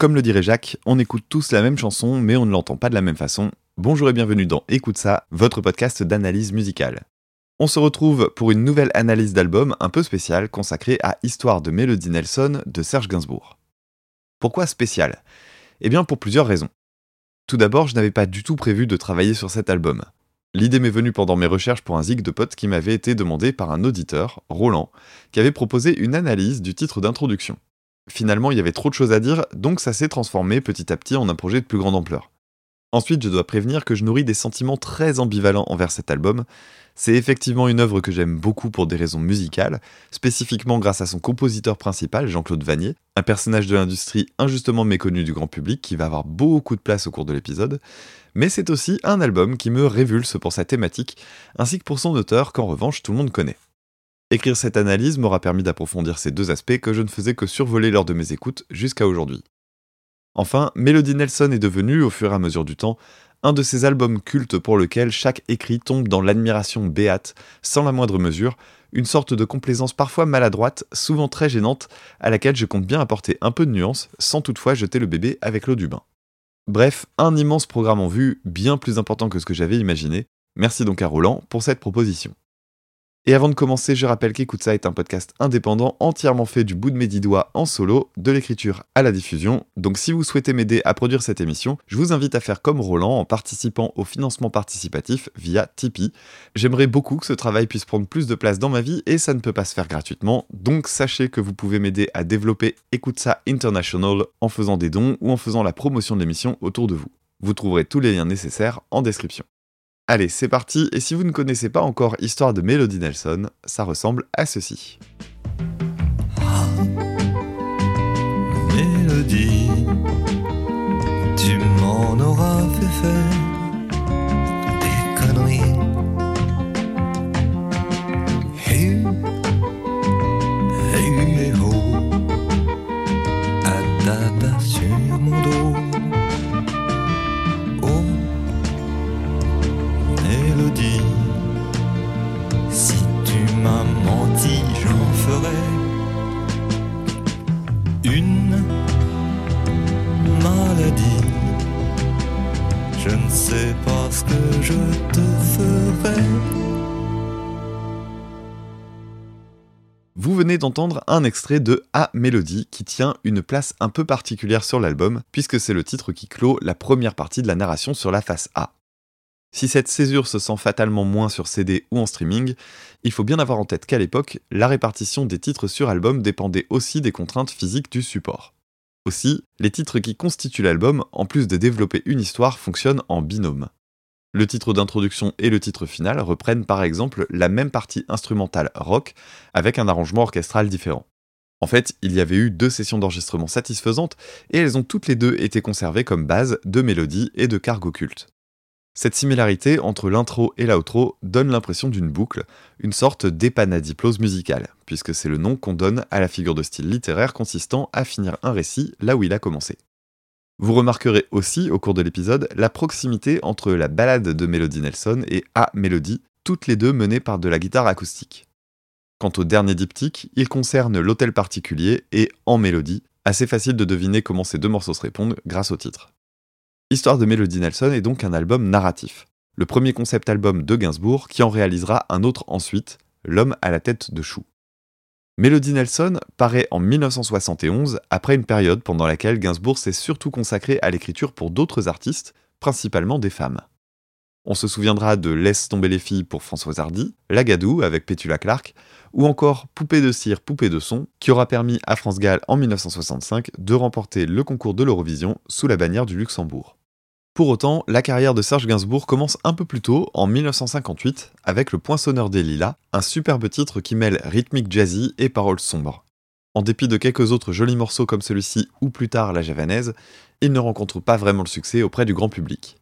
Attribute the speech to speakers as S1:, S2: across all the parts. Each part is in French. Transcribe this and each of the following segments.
S1: Comme le dirait Jacques, on écoute tous la même chanson, mais on ne l'entend pas de la même façon. Bonjour et bienvenue dans Écoute ça, votre podcast d'analyse musicale. On se retrouve pour une nouvelle analyse d'album un peu spéciale consacrée à Histoire de Melody Nelson de Serge Gainsbourg. Pourquoi spécial Eh bien pour plusieurs raisons. Tout d'abord, je n'avais pas du tout prévu de travailler sur cet album. L'idée m'est venue pendant mes recherches pour un zig de potes qui m'avait été demandé par un auditeur, Roland, qui avait proposé une analyse du titre d'introduction. Finalement, il y avait trop de choses à dire, donc ça s'est transformé petit à petit en un projet de plus grande ampleur. Ensuite, je dois prévenir que je nourris des sentiments très ambivalents envers cet album. C'est effectivement une œuvre que j'aime beaucoup pour des raisons musicales, spécifiquement grâce à son compositeur principal, Jean-Claude Vanier, un personnage de l'industrie injustement méconnu du grand public qui va avoir beaucoup de place au cours de l'épisode, mais c'est aussi un album qui me révulse pour sa thématique, ainsi que pour son auteur qu'en revanche tout le monde connaît. Écrire cette analyse m'aura permis d'approfondir ces deux aspects que je ne faisais que survoler lors de mes écoutes jusqu'à aujourd'hui. Enfin, Melody Nelson est devenu, au fur et à mesure du temps, un de ces albums cultes pour lequel chaque écrit tombe dans l'admiration béate, sans la moindre mesure, une sorte de complaisance parfois maladroite, souvent très gênante, à laquelle je compte bien apporter un peu de nuance, sans toutefois jeter le bébé avec l'eau du bain. Bref, un immense programme en vue, bien plus important que ce que j'avais imaginé. Merci donc à Roland pour cette proposition. Et avant de commencer, je rappelle qu'Écoute ça est un podcast indépendant entièrement fait du bout de mes dix doigts en solo, de l'écriture à la diffusion. Donc si vous souhaitez m'aider à produire cette émission, je vous invite à faire comme Roland en participant au financement participatif via Tipeee. J'aimerais beaucoup que ce travail puisse prendre plus de place dans ma vie et ça ne peut pas se faire gratuitement. Donc sachez que vous pouvez m'aider à développer Écoute ça International en faisant des dons ou en faisant la promotion de l'émission autour de vous. Vous trouverez tous les liens nécessaires en description. Allez, c'est parti, et si vous ne connaissez pas encore Histoire de Melody Nelson, ça ressemble à ceci.
S2: Mélodie, tu m'en fait faire
S1: d'entendre un extrait de A Mélodie qui tient une place un peu particulière sur l'album, puisque c'est le titre qui clôt la première partie de la narration sur la face A. Si cette césure se sent fatalement moins sur CD ou en streaming, il faut bien avoir en tête qu'à l'époque, la répartition des titres sur album dépendait aussi des contraintes physiques du support. Aussi, les titres qui constituent l'album, en plus de développer une histoire, fonctionnent en binôme. Le titre d'introduction et le titre final reprennent par exemple la même partie instrumentale rock avec un arrangement orchestral différent. En fait, il y avait eu deux sessions d'enregistrement satisfaisantes et elles ont toutes les deux été conservées comme base de mélodie et de cargo culte. Cette similarité entre l'intro et l'outro donne l'impression d'une boucle, une sorte d'épanadiplose musicale, puisque c'est le nom qu'on donne à la figure de style littéraire consistant à finir un récit là où il a commencé. Vous remarquerez aussi au cours de l'épisode la proximité entre la ballade de Melody Nelson et A Melody, toutes les deux menées par de la guitare acoustique. Quant au dernier diptyque, il concerne l'hôtel particulier et En Mélodie, assez facile de deviner comment ces deux morceaux se répondent grâce au titre. Histoire de Melody Nelson est donc un album narratif, le premier concept album de Gainsbourg qui en réalisera un autre ensuite, L'homme à la tête de chou. Melody Nelson paraît en 1971 après une période pendant laquelle Gainsbourg s'est surtout consacré à l'écriture pour d'autres artistes, principalement des femmes. On se souviendra de Laisse tomber les filles pour Françoise Hardy, Lagadou avec Petula Clark, ou encore Poupée de cire, poupée de son, qui aura permis à France Gall en 1965 de remporter le concours de l'Eurovision sous la bannière du Luxembourg. Pour autant, la carrière de Serge Gainsbourg commence un peu plus tôt, en 1958, avec Le Poinçonneur des Lilas, un superbe titre qui mêle rythmique jazzy et paroles sombres. En dépit de quelques autres jolis morceaux comme celui-ci ou plus tard La Javanaise, il ne rencontre pas vraiment le succès auprès du grand public.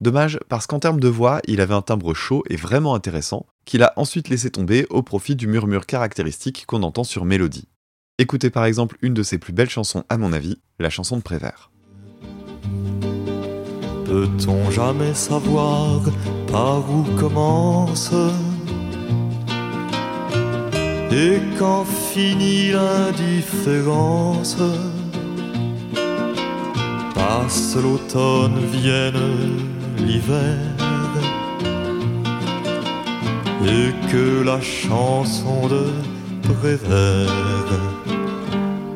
S1: Dommage parce qu'en termes de voix, il avait un timbre chaud et vraiment intéressant, qu'il a ensuite laissé tomber au profit du murmure caractéristique qu'on entend sur Mélodie. Écoutez par exemple une de ses plus belles chansons à mon avis, la chanson de Prévert.
S2: Peut-on jamais savoir par où commence et quand finit l'indifférence? Passe l'automne, vienne l'hiver. Et que la chanson de Prévert,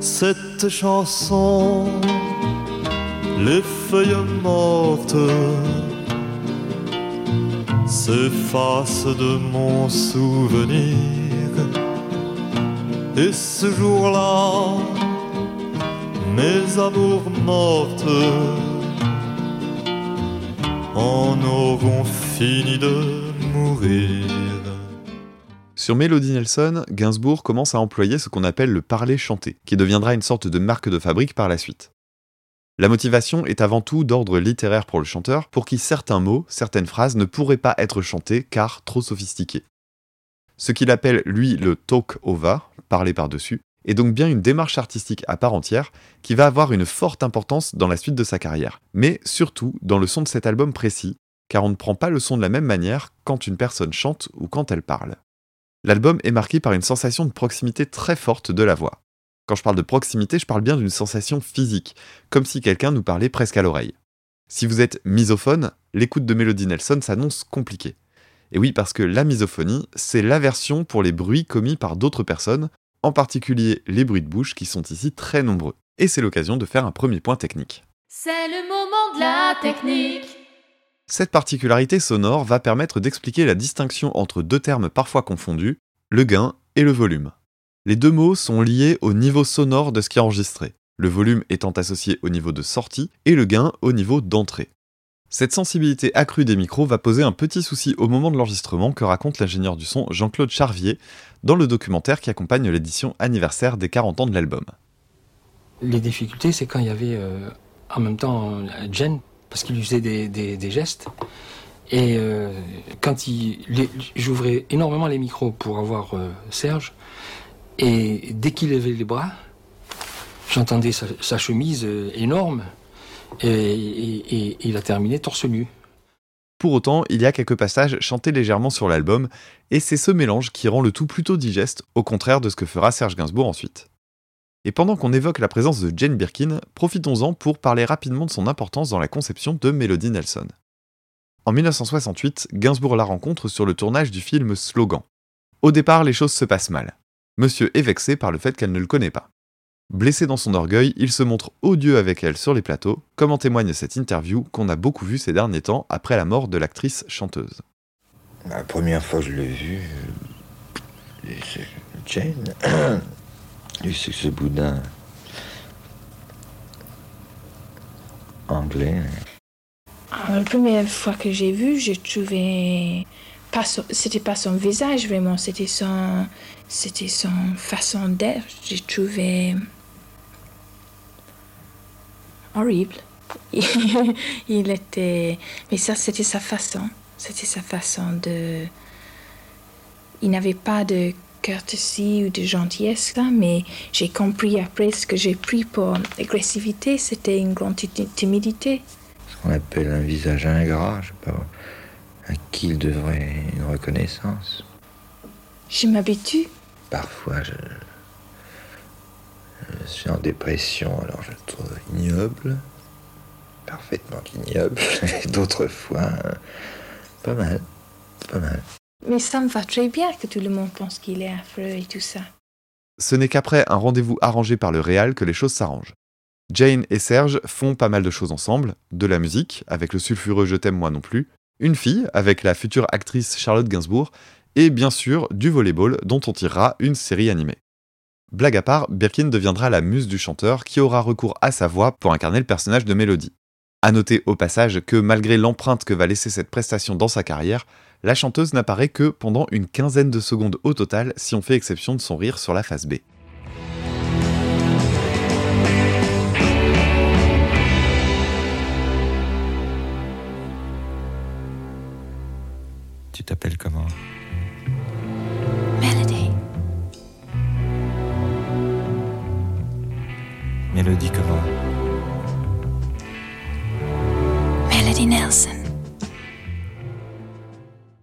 S2: cette chanson, les feuilles mortes s'effacent de mon souvenir. Et ce jour-là, mes amours mortes en auront fini de mourir.
S1: Sur Melody Nelson, Gainsbourg commence à employer ce qu'on appelle le parler chanté, qui deviendra une sorte de marque de fabrique par la suite. La motivation est avant tout d'ordre littéraire pour le chanteur, pour qui certains mots, certaines phrases ne pourraient pas être chantés car trop sophistiqués. Ce qu'il appelle, lui, le talk over, parler par-dessus, est donc bien une démarche artistique à part entière qui va avoir une forte importance dans la suite de sa carrière, mais surtout dans le son de cet album précis, car on ne prend pas le son de la même manière quand une personne chante ou quand elle parle. L'album est marqué par une sensation de proximité très forte de la voix. Quand je parle de proximité, je parle bien d'une sensation physique, comme si quelqu'un nous parlait presque à l'oreille. Si vous êtes misophone, l'écoute de Melody Nelson s'annonce compliquée. Et oui, parce que la misophonie, c'est l'aversion pour les bruits commis par d'autres personnes, en particulier les bruits de bouche qui sont ici très nombreux. Et c'est l'occasion de faire un premier point technique.
S3: C'est le moment de la technique.
S1: Cette particularité sonore va permettre d'expliquer la distinction entre deux termes parfois confondus, le gain et le volume. Les deux mots sont liés au niveau sonore de ce qui est enregistré, le volume étant associé au niveau de sortie et le gain au niveau d'entrée. Cette sensibilité accrue des micros va poser un petit souci au moment de l'enregistrement que raconte l'ingénieur du son Jean-Claude Charvier dans le documentaire qui accompagne l'édition anniversaire des 40 ans de l'album.
S4: Les difficultés, c'est quand il y avait euh, en même temps Jen, parce qu'il faisait des, gestes. Et euh, quand il, j'ouvrais énormément les micros pour avoir euh, Serge, et dès qu'il levait les bras, j'entendais sa, chemise euh, énorme, et, et, et, il a terminé torse nu.
S1: Pour autant, il y a quelques passages chantés légèrement sur l'album, et c'est ce mélange qui rend le tout plutôt digeste, au contraire de ce que fera Serge Gainsbourg ensuite. Et pendant qu'on évoque la présence de Jane Birkin, profitons-en pour parler rapidement de son importance dans la conception de Melody Nelson. En 1968, Gainsbourg la rencontre sur le tournage du film Slogan. Au départ, les choses se passent mal. Monsieur est vexé par le fait qu'elle ne le connaît pas. Blessé dans son orgueil, il se montre odieux avec elle sur les plateaux, comme en témoigne cette interview qu'on a beaucoup vue ces derniers temps après la mort de l'actrice chanteuse.
S5: La première fois que je l'ai vue, c'est Jane. c'est ce boudin anglais.
S6: La première fois que j'ai vu, j'ai trouvé pas c'était pas son visage vraiment, c'était son, c'était son façon d'être. J'ai trouvé horrible. il était, mais ça c'était sa façon, c'était sa façon de. Il n'avait pas de courtoisie ou de gentillesse là, mais j'ai compris après ce que j'ai pris pour agressivité, c'était une grande timidité.
S5: Ce qu'on appelle un visage ingrat, je sais pas à qui il devrait une reconnaissance.
S6: Je m'habitue.
S5: Parfois, je, je suis en dépression, alors je le trouve ignoble, parfaitement ignoble. D'autres fois, pas mal, pas mal.
S6: Mais ça me va très bien que tout le monde pense qu'il est affreux et tout ça.
S1: Ce n'est qu'après un rendez-vous arrangé par le Réal que les choses s'arrangent. Jane et Serge font pas mal de choses ensemble, de la musique, avec le sulfureux Je t'aime moi non plus, une fille, avec la future actrice Charlotte Gainsbourg, et bien sûr du volleyball dont on tirera une série animée. Blague à part, Birkin deviendra la muse du chanteur qui aura recours à sa voix pour incarner le personnage de Mélodie. A noter au passage que malgré l'empreinte que va laisser cette prestation dans sa carrière, la chanteuse n'apparaît que pendant une quinzaine de secondes au total si on fait exception de son rire sur la face B.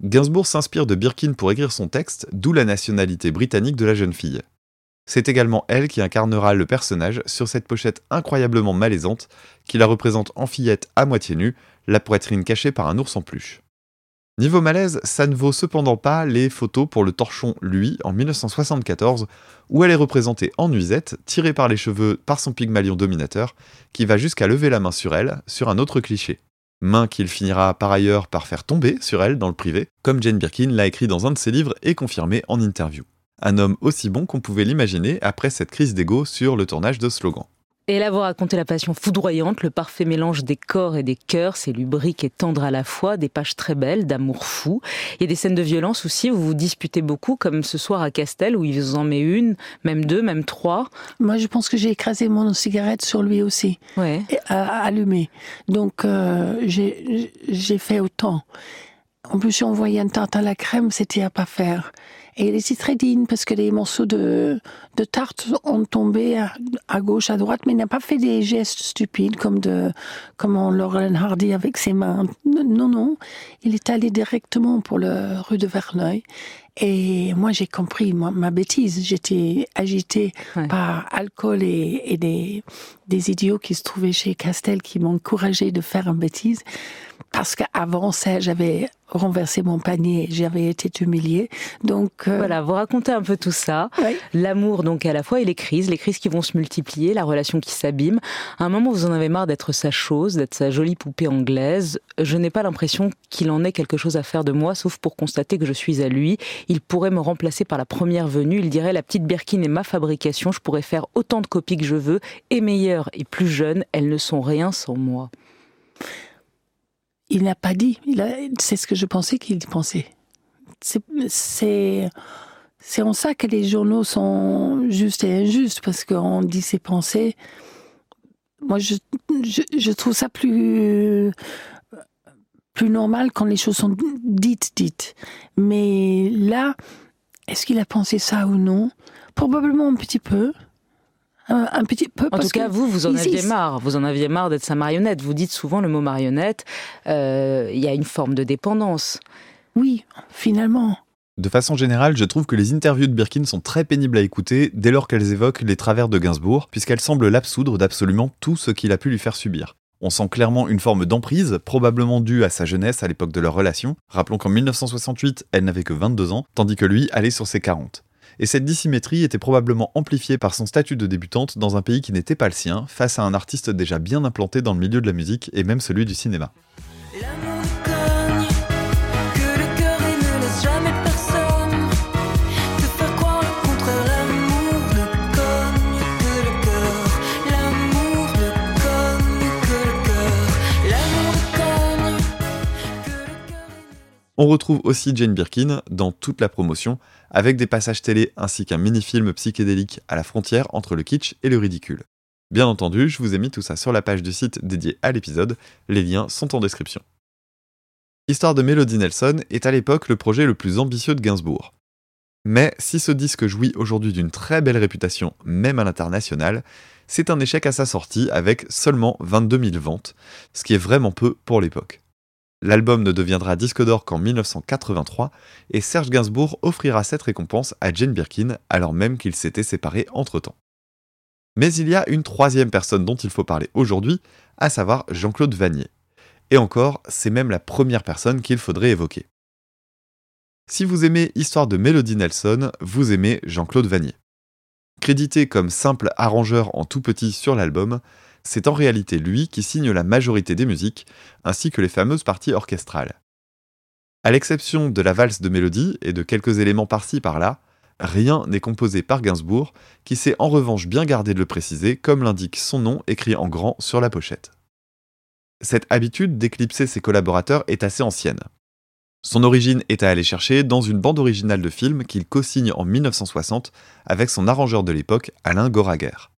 S1: Gainsbourg s'inspire de Birkin pour écrire son texte, d'où la nationalité britannique de la jeune fille. C'est également elle qui incarnera le personnage sur cette pochette incroyablement malaisante qui la représente en fillette à moitié nue, la poitrine cachée par un ours en peluche. Niveau malaise, ça ne vaut cependant pas les photos pour le torchon Lui en 1974, où elle est représentée en nuisette, tirée par les cheveux par son pygmalion dominateur, qui va jusqu'à lever la main sur elle, sur un autre cliché. Main qu'il finira par ailleurs par faire tomber sur elle dans le privé, comme Jane Birkin l'a écrit dans un de ses livres et confirmé en interview. Un homme aussi bon qu'on pouvait l'imaginer après cette crise d'ego sur le tournage de Slogan.
S7: Et là, vous racontez la passion foudroyante, le parfait mélange des corps et des cœurs, c'est lubrique et tendre à la fois, des pages très belles, d'amour fou. Il y a des scènes de violence aussi, où vous vous disputez beaucoup, comme ce soir à Castel, où il vous en met une, même deux, même trois.
S8: Moi, je pense que j'ai écrasé mon cigarette sur lui aussi,
S7: Ouais.
S8: et. Donc, euh, j'ai fait autant. En plus, j'ai envoyé une tarte à la crème, c'était à pas faire. Et très digne parce que les morceaux de, de tarte ont tombé à, à gauche, à droite, mais il n'a pas fait des gestes stupides comme de comme en Laurel Hardy avec ses mains. Non, non, il est allé directement pour le rue de Verneuil. Et moi, j'ai compris ma, ma bêtise. J'étais agitée
S7: Ouais.
S8: par alcool et, et des, des idiots qui se trouvaient chez Castel qui m'ont encouragé de faire une bêtise. Parce qu'avant ça, j'avais renversé mon panier, j'avais été humiliée. Donc, euh,
S7: Voilà, vous racontez un peu tout ça. L'amour, donc, à la fois, et les crises, les crises qui vont se multiplier, la relation qui s'abîme. À un moment, vous en avez marre d'être sa chose, d'être sa jolie poupée anglaise. Je n'ai pas l'impression qu'il en ait quelque chose à faire de moi, sauf pour constater que je suis à lui. Il pourrait me remplacer par la première venue. Il dirait, la petite Birkin est ma fabrication. Je pourrais faire autant de copies que je veux, et meilleures et plus jeunes. Elles ne sont rien sans moi.
S8: Il n'a pas dit. C'est ce que je pensais qu'il pensait. C'est, en ça que les journaux sont justes et injustes, parce qu'on dit ses pensées. Moi, je, je, je trouve ça plus, plus normal quand les choses sont dites, dites. Mais là, est-ce qu'il a pensé ça ou non? Probablement un petit peu. Un, un petit peu.
S7: En
S8: parce
S7: tout cas,
S8: que
S7: vous, vous en aviez marre. Vous en aviez marre d'être sa marionnette. Vous dites souvent le mot marionnette. Euh, Il y a une forme de dépendance.
S8: Oui, finalement.
S1: De façon générale, je trouve que les interviews de Birkin sont très pénibles à écouter dès lors qu'elles évoquent les travers de Gainsbourg, puisqu'elles semblent l'absoudre d'absolument tout ce qu'il a pu lui faire subir. On sent clairement une forme d'emprise, probablement due à sa jeunesse à l'époque de leur relation. Rappelons qu'en 1968, elle n'avait que 22 ans, tandis que lui allait sur ses 40. Et cette dissymétrie était probablement amplifiée par son statut de débutante dans un pays qui n'était pas le sien, face à un artiste déjà bien implanté dans le milieu de la musique et même celui du cinéma. On retrouve aussi Jane Birkin dans toute la promotion, avec des passages télé ainsi qu'un mini-film psychédélique à la frontière entre le kitsch et le ridicule. Bien entendu, je vous ai mis tout ça sur la page du site dédiée à l'épisode, les liens sont en description. Histoire de Melody Nelson est à l'époque le projet le plus ambitieux de Gainsbourg. Mais si ce disque jouit aujourd'hui d'une très belle réputation, même à l'international, c'est un échec à sa sortie avec seulement 22 000 ventes, ce qui est vraiment peu pour l'époque. L'album ne deviendra disque d'or qu'en 1983 et Serge Gainsbourg offrira cette récompense à Jane Birkin alors même qu'ils s'étaient séparés entre-temps. Mais il y a une troisième personne dont il faut parler aujourd'hui, à savoir Jean-Claude Vanier. Et encore, c'est même la première personne qu'il faudrait évoquer. Si vous aimez Histoire de Melody Nelson, vous aimez Jean-Claude Vanier. Crédité comme simple arrangeur en tout petit sur l'album, c'est en réalité lui qui signe la majorité des musiques, ainsi que les fameuses parties orchestrales. À l'exception de la valse de mélodie et de quelques éléments par-ci par-là, rien n'est composé par Gainsbourg, qui s'est en revanche bien gardé de le préciser, comme l'indique son nom écrit en grand sur la pochette. Cette habitude d'éclipser ses collaborateurs est assez ancienne. Son origine est à aller chercher dans une bande originale de film qu'il co-signe en 1960 avec son arrangeur de l'époque, Alain Goraguer.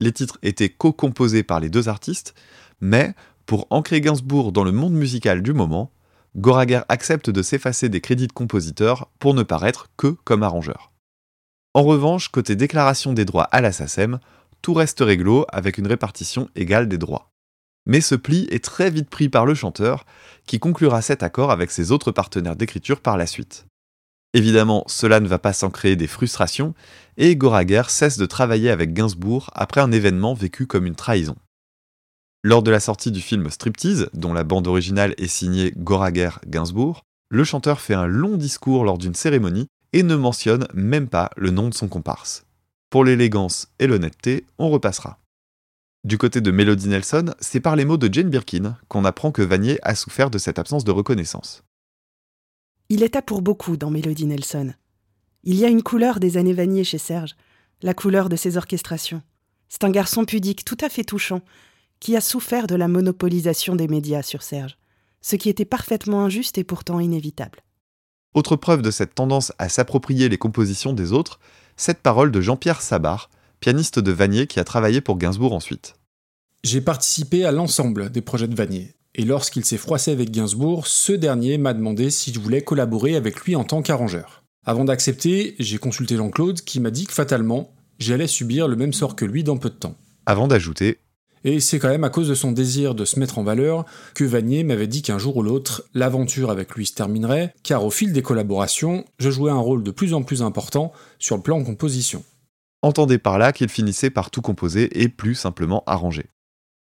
S1: Les titres étaient co-composés par les deux artistes, mais pour ancrer Gainsbourg dans le monde musical du moment, Goraguer accepte de s'effacer des crédits de compositeur pour ne paraître que comme arrangeur. En revanche, côté déclaration des droits à la SACEM, tout reste réglo avec une répartition égale des droits. Mais ce pli est très vite pris par le chanteur, qui conclura cet accord avec ses autres partenaires d'écriture par la suite. Évidemment, cela ne va pas sans créer des frustrations, et Goraguer cesse de travailler avec Gainsbourg après un événement vécu comme une trahison. Lors de la sortie du film Striptease, dont la bande originale est signée Goraguer Gainsbourg, le chanteur fait un long discours lors d'une cérémonie et ne mentionne même pas le nom de son comparse. Pour l'élégance et l'honnêteté, on repassera. Du côté de Melody Nelson, c'est par les mots de Jane Birkin qu'on apprend que Vanier a souffert de cette absence de reconnaissance.
S9: Il était pour beaucoup dans Melody Nelson. Il y a une couleur des années Vanier chez Serge, la couleur de ses orchestrations. C'est un garçon pudique, tout à fait touchant, qui a souffert de la monopolisation des médias sur Serge, ce qui était parfaitement injuste et pourtant inévitable.
S1: Autre preuve de cette tendance à s'approprier les compositions des autres, cette parole de Jean-Pierre Sabar, pianiste de Vanier qui a travaillé pour Gainsbourg ensuite.
S10: J'ai participé à l'ensemble des projets de Vanier, et lorsqu'il s'est froissé avec Gainsbourg, ce dernier m'a demandé si je voulais collaborer avec lui en tant qu'arrangeur. Avant d'accepter, j'ai consulté Jean-Claude qui m'a dit que fatalement, j'allais subir le même sort que lui dans peu de temps.
S1: Avant d'ajouter
S10: Et c'est quand même à cause de son désir de se mettre en valeur que Vanier m'avait dit qu'un jour ou l'autre, l'aventure avec lui se terminerait, car au fil des collaborations, je jouais un rôle de plus en plus important sur le plan composition.
S1: Entendez par là qu'il finissait par tout composer et plus simplement arranger.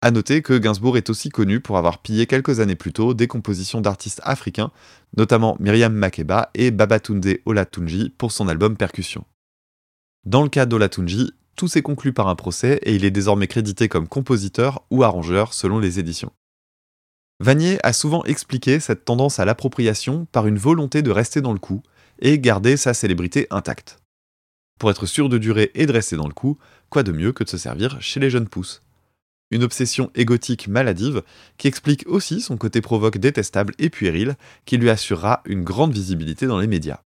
S1: À noter que Gainsbourg est aussi connu pour avoir pillé quelques années plus tôt des compositions d'artistes africains, notamment Myriam Makeba et Babatunde Olatunji pour son album Percussion. Dans le cas d'Olatunji, tout s'est conclu par un procès et il est désormais crédité comme compositeur ou arrangeur selon les éditions. Vanier a souvent expliqué cette tendance à l'appropriation par une volonté de rester dans le coup et garder sa célébrité intacte. Pour être sûr de durer et de rester dans le coup, quoi de mieux que de se servir chez les jeunes pousses une obsession égotique maladive qui explique aussi son côté provoque détestable et puéril qui lui assurera une grande visibilité dans les médias.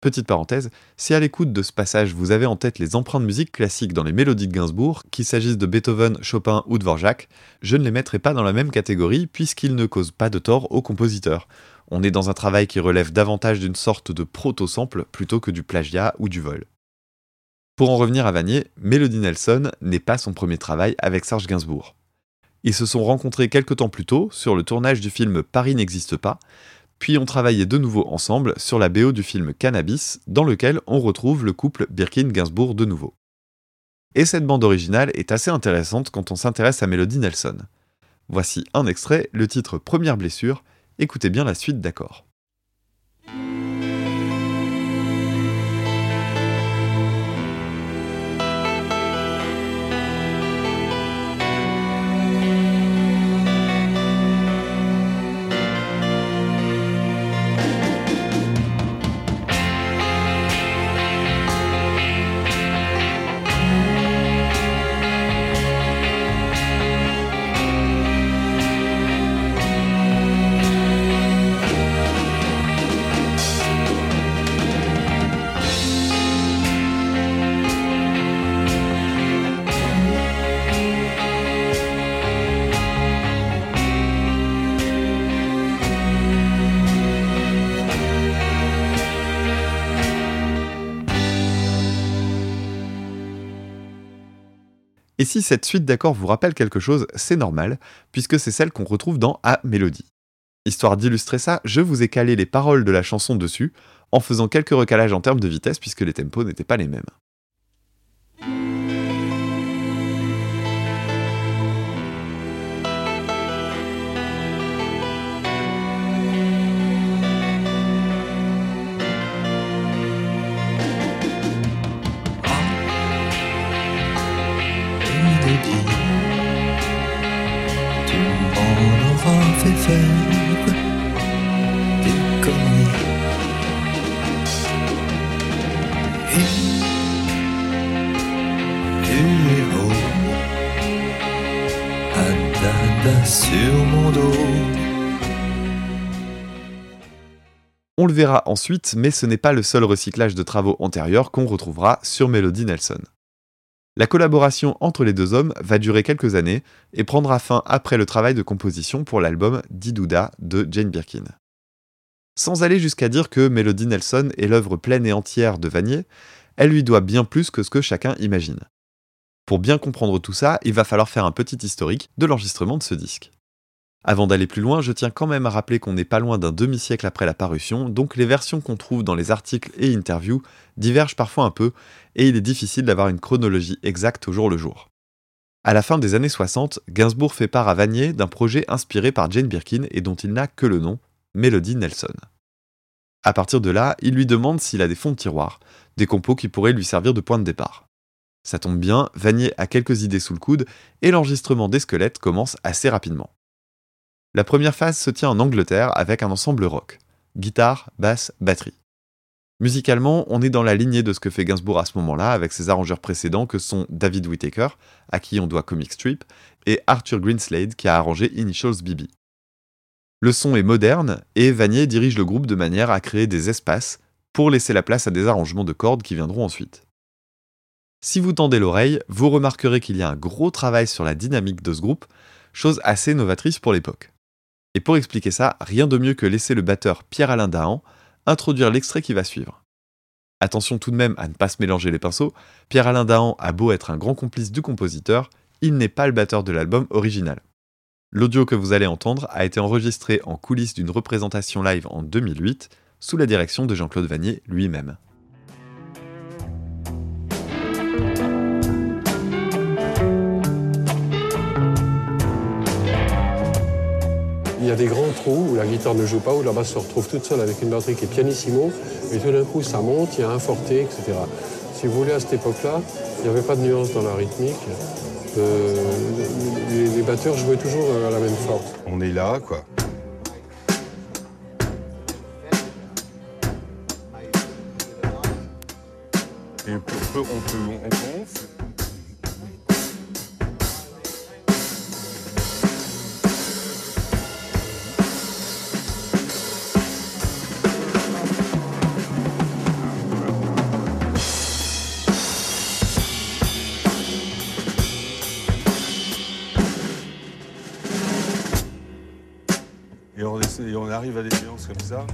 S1: Petite parenthèse, si à l'écoute de ce passage vous avez en tête les empreintes de musique classiques dans les mélodies de Gainsbourg, qu'il s'agisse de Beethoven, Chopin ou Dvorak, je ne les mettrai pas dans la même catégorie puisqu'ils ne causent pas de tort au compositeur. On est dans un travail qui relève davantage d'une sorte de proto-sample plutôt que du plagiat ou du vol. Pour en revenir à Vanier, Melody Nelson n'est pas son premier travail avec Serge Gainsbourg. Ils se sont rencontrés quelques temps plus tôt sur le tournage du film Paris n'existe pas, puis ont travaillé de nouveau ensemble sur la BO du film Cannabis, dans lequel on retrouve le couple Birkin-Gainsbourg de nouveau. Et cette bande originale est assez intéressante quand on s'intéresse à Melody Nelson. Voici un extrait, le titre Première blessure, écoutez bien la suite d'accords. Et si cette suite d'accords vous rappelle quelque chose, c'est normal, puisque c'est celle qu'on retrouve dans A Mélodie. Histoire d'illustrer ça, je vous ai calé les paroles de la chanson dessus, en faisant quelques recalages en termes de vitesse, puisque les tempos n'étaient pas les mêmes. On le verra ensuite, mais ce n'est pas le seul recyclage de travaux antérieurs qu'on retrouvera sur Melody Nelson. La collaboration entre les deux hommes va durer quelques années et prendra fin après le travail de composition pour l'album Didouda de Jane Birkin. Sans aller jusqu'à dire que Melody Nelson est l'œuvre pleine et entière de Vanier, elle lui doit bien plus que ce que chacun imagine. Pour bien comprendre tout ça, il va falloir faire un petit historique de l'enregistrement de ce disque. Avant d'aller plus loin, je tiens quand même à rappeler qu'on n'est pas loin d'un demi-siècle après la parution, donc les versions qu'on trouve dans les articles et interviews divergent parfois un peu, et il est difficile d'avoir une chronologie exacte au jour le jour. À la fin des années 60, Gainsbourg fait part à Vanier d'un projet inspiré par Jane Birkin et dont il n'a que le nom, Melody Nelson. À partir de là, il lui demande s'il a des fonds de tiroir, des compos qui pourraient lui servir de point de départ. Ça tombe bien, Vanier a quelques idées sous le coude et l'enregistrement des squelettes commence assez rapidement. La première phase se tient en Angleterre avec un ensemble rock guitare, basse, batterie. Musicalement, on est dans la lignée de ce que fait Gainsbourg à ce moment-là avec ses arrangeurs précédents que sont David Whittaker, à qui on doit Comic Strip, et Arthur Greenslade qui a arrangé Initials BB. Le son est moderne et Vanier dirige le groupe de manière à créer des espaces pour laisser la place à des arrangements de cordes qui viendront ensuite. Si vous tendez l'oreille, vous remarquerez qu'il y a un gros travail sur la dynamique de ce groupe, chose assez novatrice pour l'époque. Et pour expliquer ça, rien de mieux que laisser le batteur Pierre-Alain Dahan introduire l'extrait qui va suivre. Attention tout de même à ne pas se mélanger les pinceaux, Pierre-Alain Dahan a beau être un grand complice du compositeur, il n'est pas le batteur de l'album original. L'audio que vous allez entendre a été enregistré en coulisses d'une représentation live en 2008, sous la direction de Jean-Claude Vanier lui-même.
S11: Il y a des grands trous où la guitare ne joue pas, où la basse se retrouve toute seule avec une batterie qui est pianissimo, et tout d'un coup ça monte, il y a un forté, etc. Si vous voulez, à cette époque-là, il n'y avait pas de nuance dans la rythmique. Euh, les, batteurs jouaient toujours à la même force.
S12: On est là, quoi. Et on on peut, ça.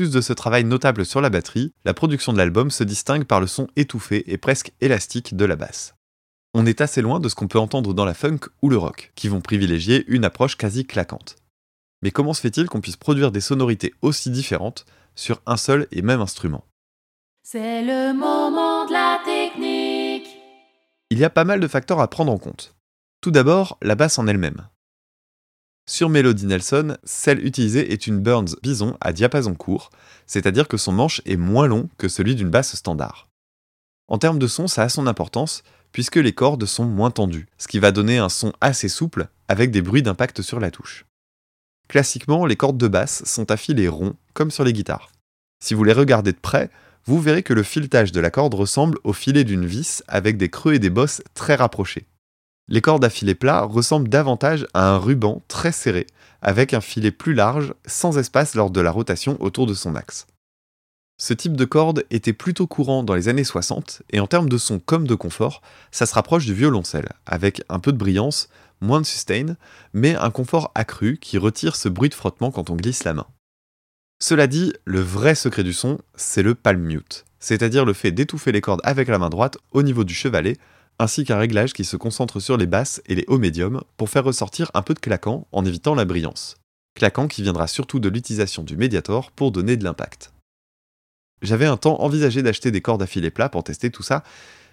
S1: Plus de ce travail notable sur la batterie, la production de l'album se distingue par le son étouffé et presque élastique de la basse. On est assez loin de ce qu'on peut entendre dans la funk ou le rock, qui vont privilégier une approche quasi claquante. Mais comment se fait-il qu'on puisse produire des sonorités aussi différentes sur un seul et même instrument?
S3: C'est le moment de la technique.
S1: Il y a pas mal de facteurs à prendre en compte. Tout d'abord, la basse en elle-même. Sur Melody Nelson, celle utilisée est une Burns Bison à diapason court, c'est-à-dire que son manche est moins long que celui d'une basse standard. En termes de son, ça a son importance, puisque les cordes sont moins tendues, ce qui va donner un son assez souple, avec des bruits d'impact sur la touche. Classiquement, les cordes de basse sont à filets ronds, comme sur les guitares. Si vous les regardez de près, vous verrez que le filetage de la corde ressemble au filet d'une vis avec des creux et des bosses très rapprochés. Les cordes à filet plat ressemblent davantage à un ruban très serré, avec un filet plus large, sans espace lors de la rotation autour de son axe. Ce type de corde était plutôt courant dans les années 60, et en termes de son comme de confort, ça se rapproche du violoncelle, avec un peu de brillance, moins de sustain, mais un confort accru qui retire ce bruit de frottement quand on glisse la main. Cela dit, le vrai secret du son, c'est le palm mute, c'est-à-dire le fait d'étouffer les cordes avec la main droite au niveau du chevalet, ainsi qu'un réglage qui se concentre sur les basses et les hauts médiums pour faire ressortir un peu de claquant en évitant la brillance. Claquant qui viendra surtout de l'utilisation du médiator pour donner de l'impact. J'avais un temps envisagé d'acheter des cordes à filet plat pour tester tout ça,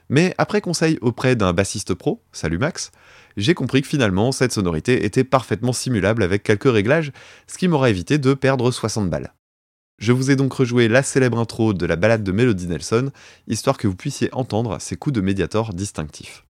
S1: mais après conseil auprès d'un bassiste pro, salut Max, j'ai compris que finalement cette sonorité était parfaitement simulable avec quelques réglages, ce qui m'aura évité de perdre 60 balles. Je vous ai donc rejoué la célèbre intro de la balade de Melody Nelson, histoire que vous puissiez entendre ces coups de médiator distinctifs.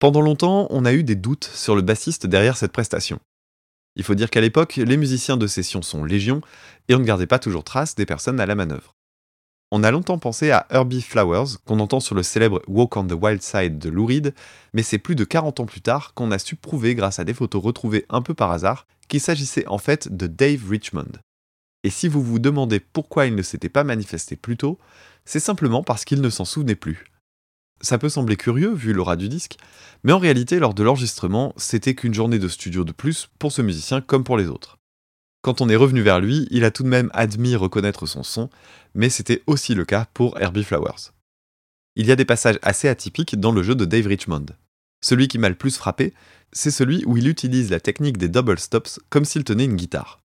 S1: Pendant longtemps, on a eu des doutes sur le bassiste derrière cette prestation. Il faut dire qu'à l'époque, les musiciens de session sont légion et on ne gardait pas toujours trace des personnes à la manœuvre. On a longtemps pensé à Herbie Flowers, qu'on entend sur le célèbre Walk on the Wild Side de Lou Reed, mais c'est plus de 40 ans plus tard qu'on a su prouver grâce à des photos retrouvées un peu par hasard qu'il s'agissait en fait de Dave Richmond. Et si vous vous demandez pourquoi il ne s'était pas manifesté plus tôt, c'est simplement parce qu'il ne s'en souvenait plus. Ça peut sembler curieux vu l'aura du disque, mais en réalité, lors de l'enregistrement, c'était qu'une journée de studio de plus pour ce musicien comme pour les autres. Quand on est revenu vers lui, il a tout de même admis reconnaître son son, mais c'était aussi le cas pour Herbie Flowers. Il y a des passages assez atypiques dans le jeu de Dave Richmond. Celui qui m'a le plus frappé, c'est celui où il utilise la technique des double stops comme s'il tenait une guitare.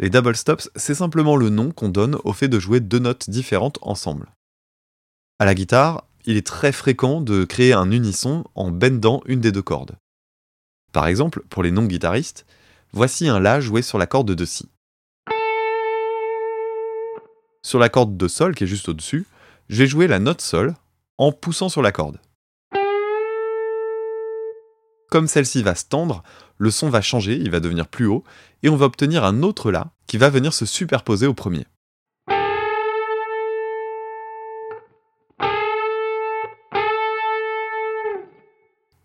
S1: Les double stops, c'est simplement le nom qu'on donne au fait de jouer deux notes différentes ensemble. À la guitare, il est très fréquent de créer un unisson en bendant une des deux cordes. Par exemple, pour les non-guitaristes, voici un La joué sur la corde de Si. Sur la corde de Sol qui est juste au-dessus, j'ai joué la note Sol en poussant sur la corde. Comme celle-ci va se tendre, le son va changer, il va devenir plus haut, et on va obtenir un autre La qui va venir se superposer au premier.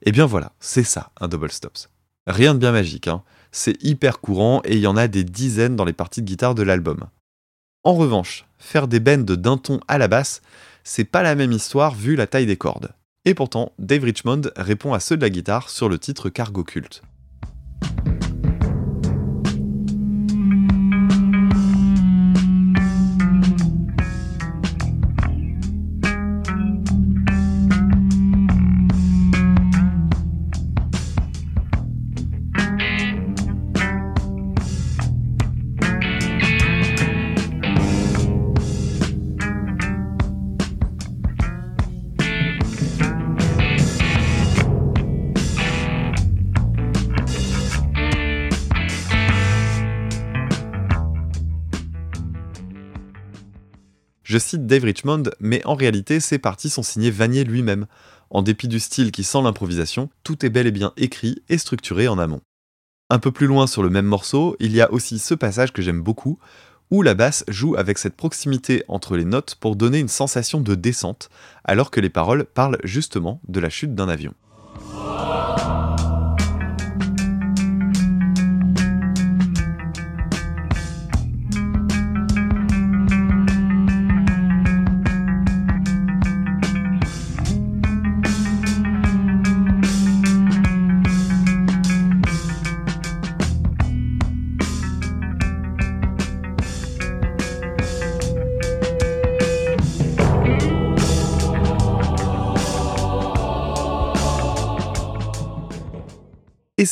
S1: Et bien voilà, c'est ça un double stops. Rien de bien magique, hein. c'est hyper courant et il y en a des dizaines dans les parties de guitare de l'album. En revanche, faire des bends d'un ton à la basse, c'est pas la même histoire vu la taille des cordes. Et pourtant, Dave Richmond répond à ceux de la guitare sur le titre Cargo Cult. Dave Richmond, mais en réalité, ces parties sont signées Vanier lui-même. En dépit du style qui sent l'improvisation, tout est bel et bien écrit et structuré en amont. Un peu plus loin sur le même morceau, il y a aussi ce passage que j'aime beaucoup, où la basse joue avec cette proximité entre les notes pour donner une sensation de descente, alors que les paroles parlent justement de la chute d'un avion.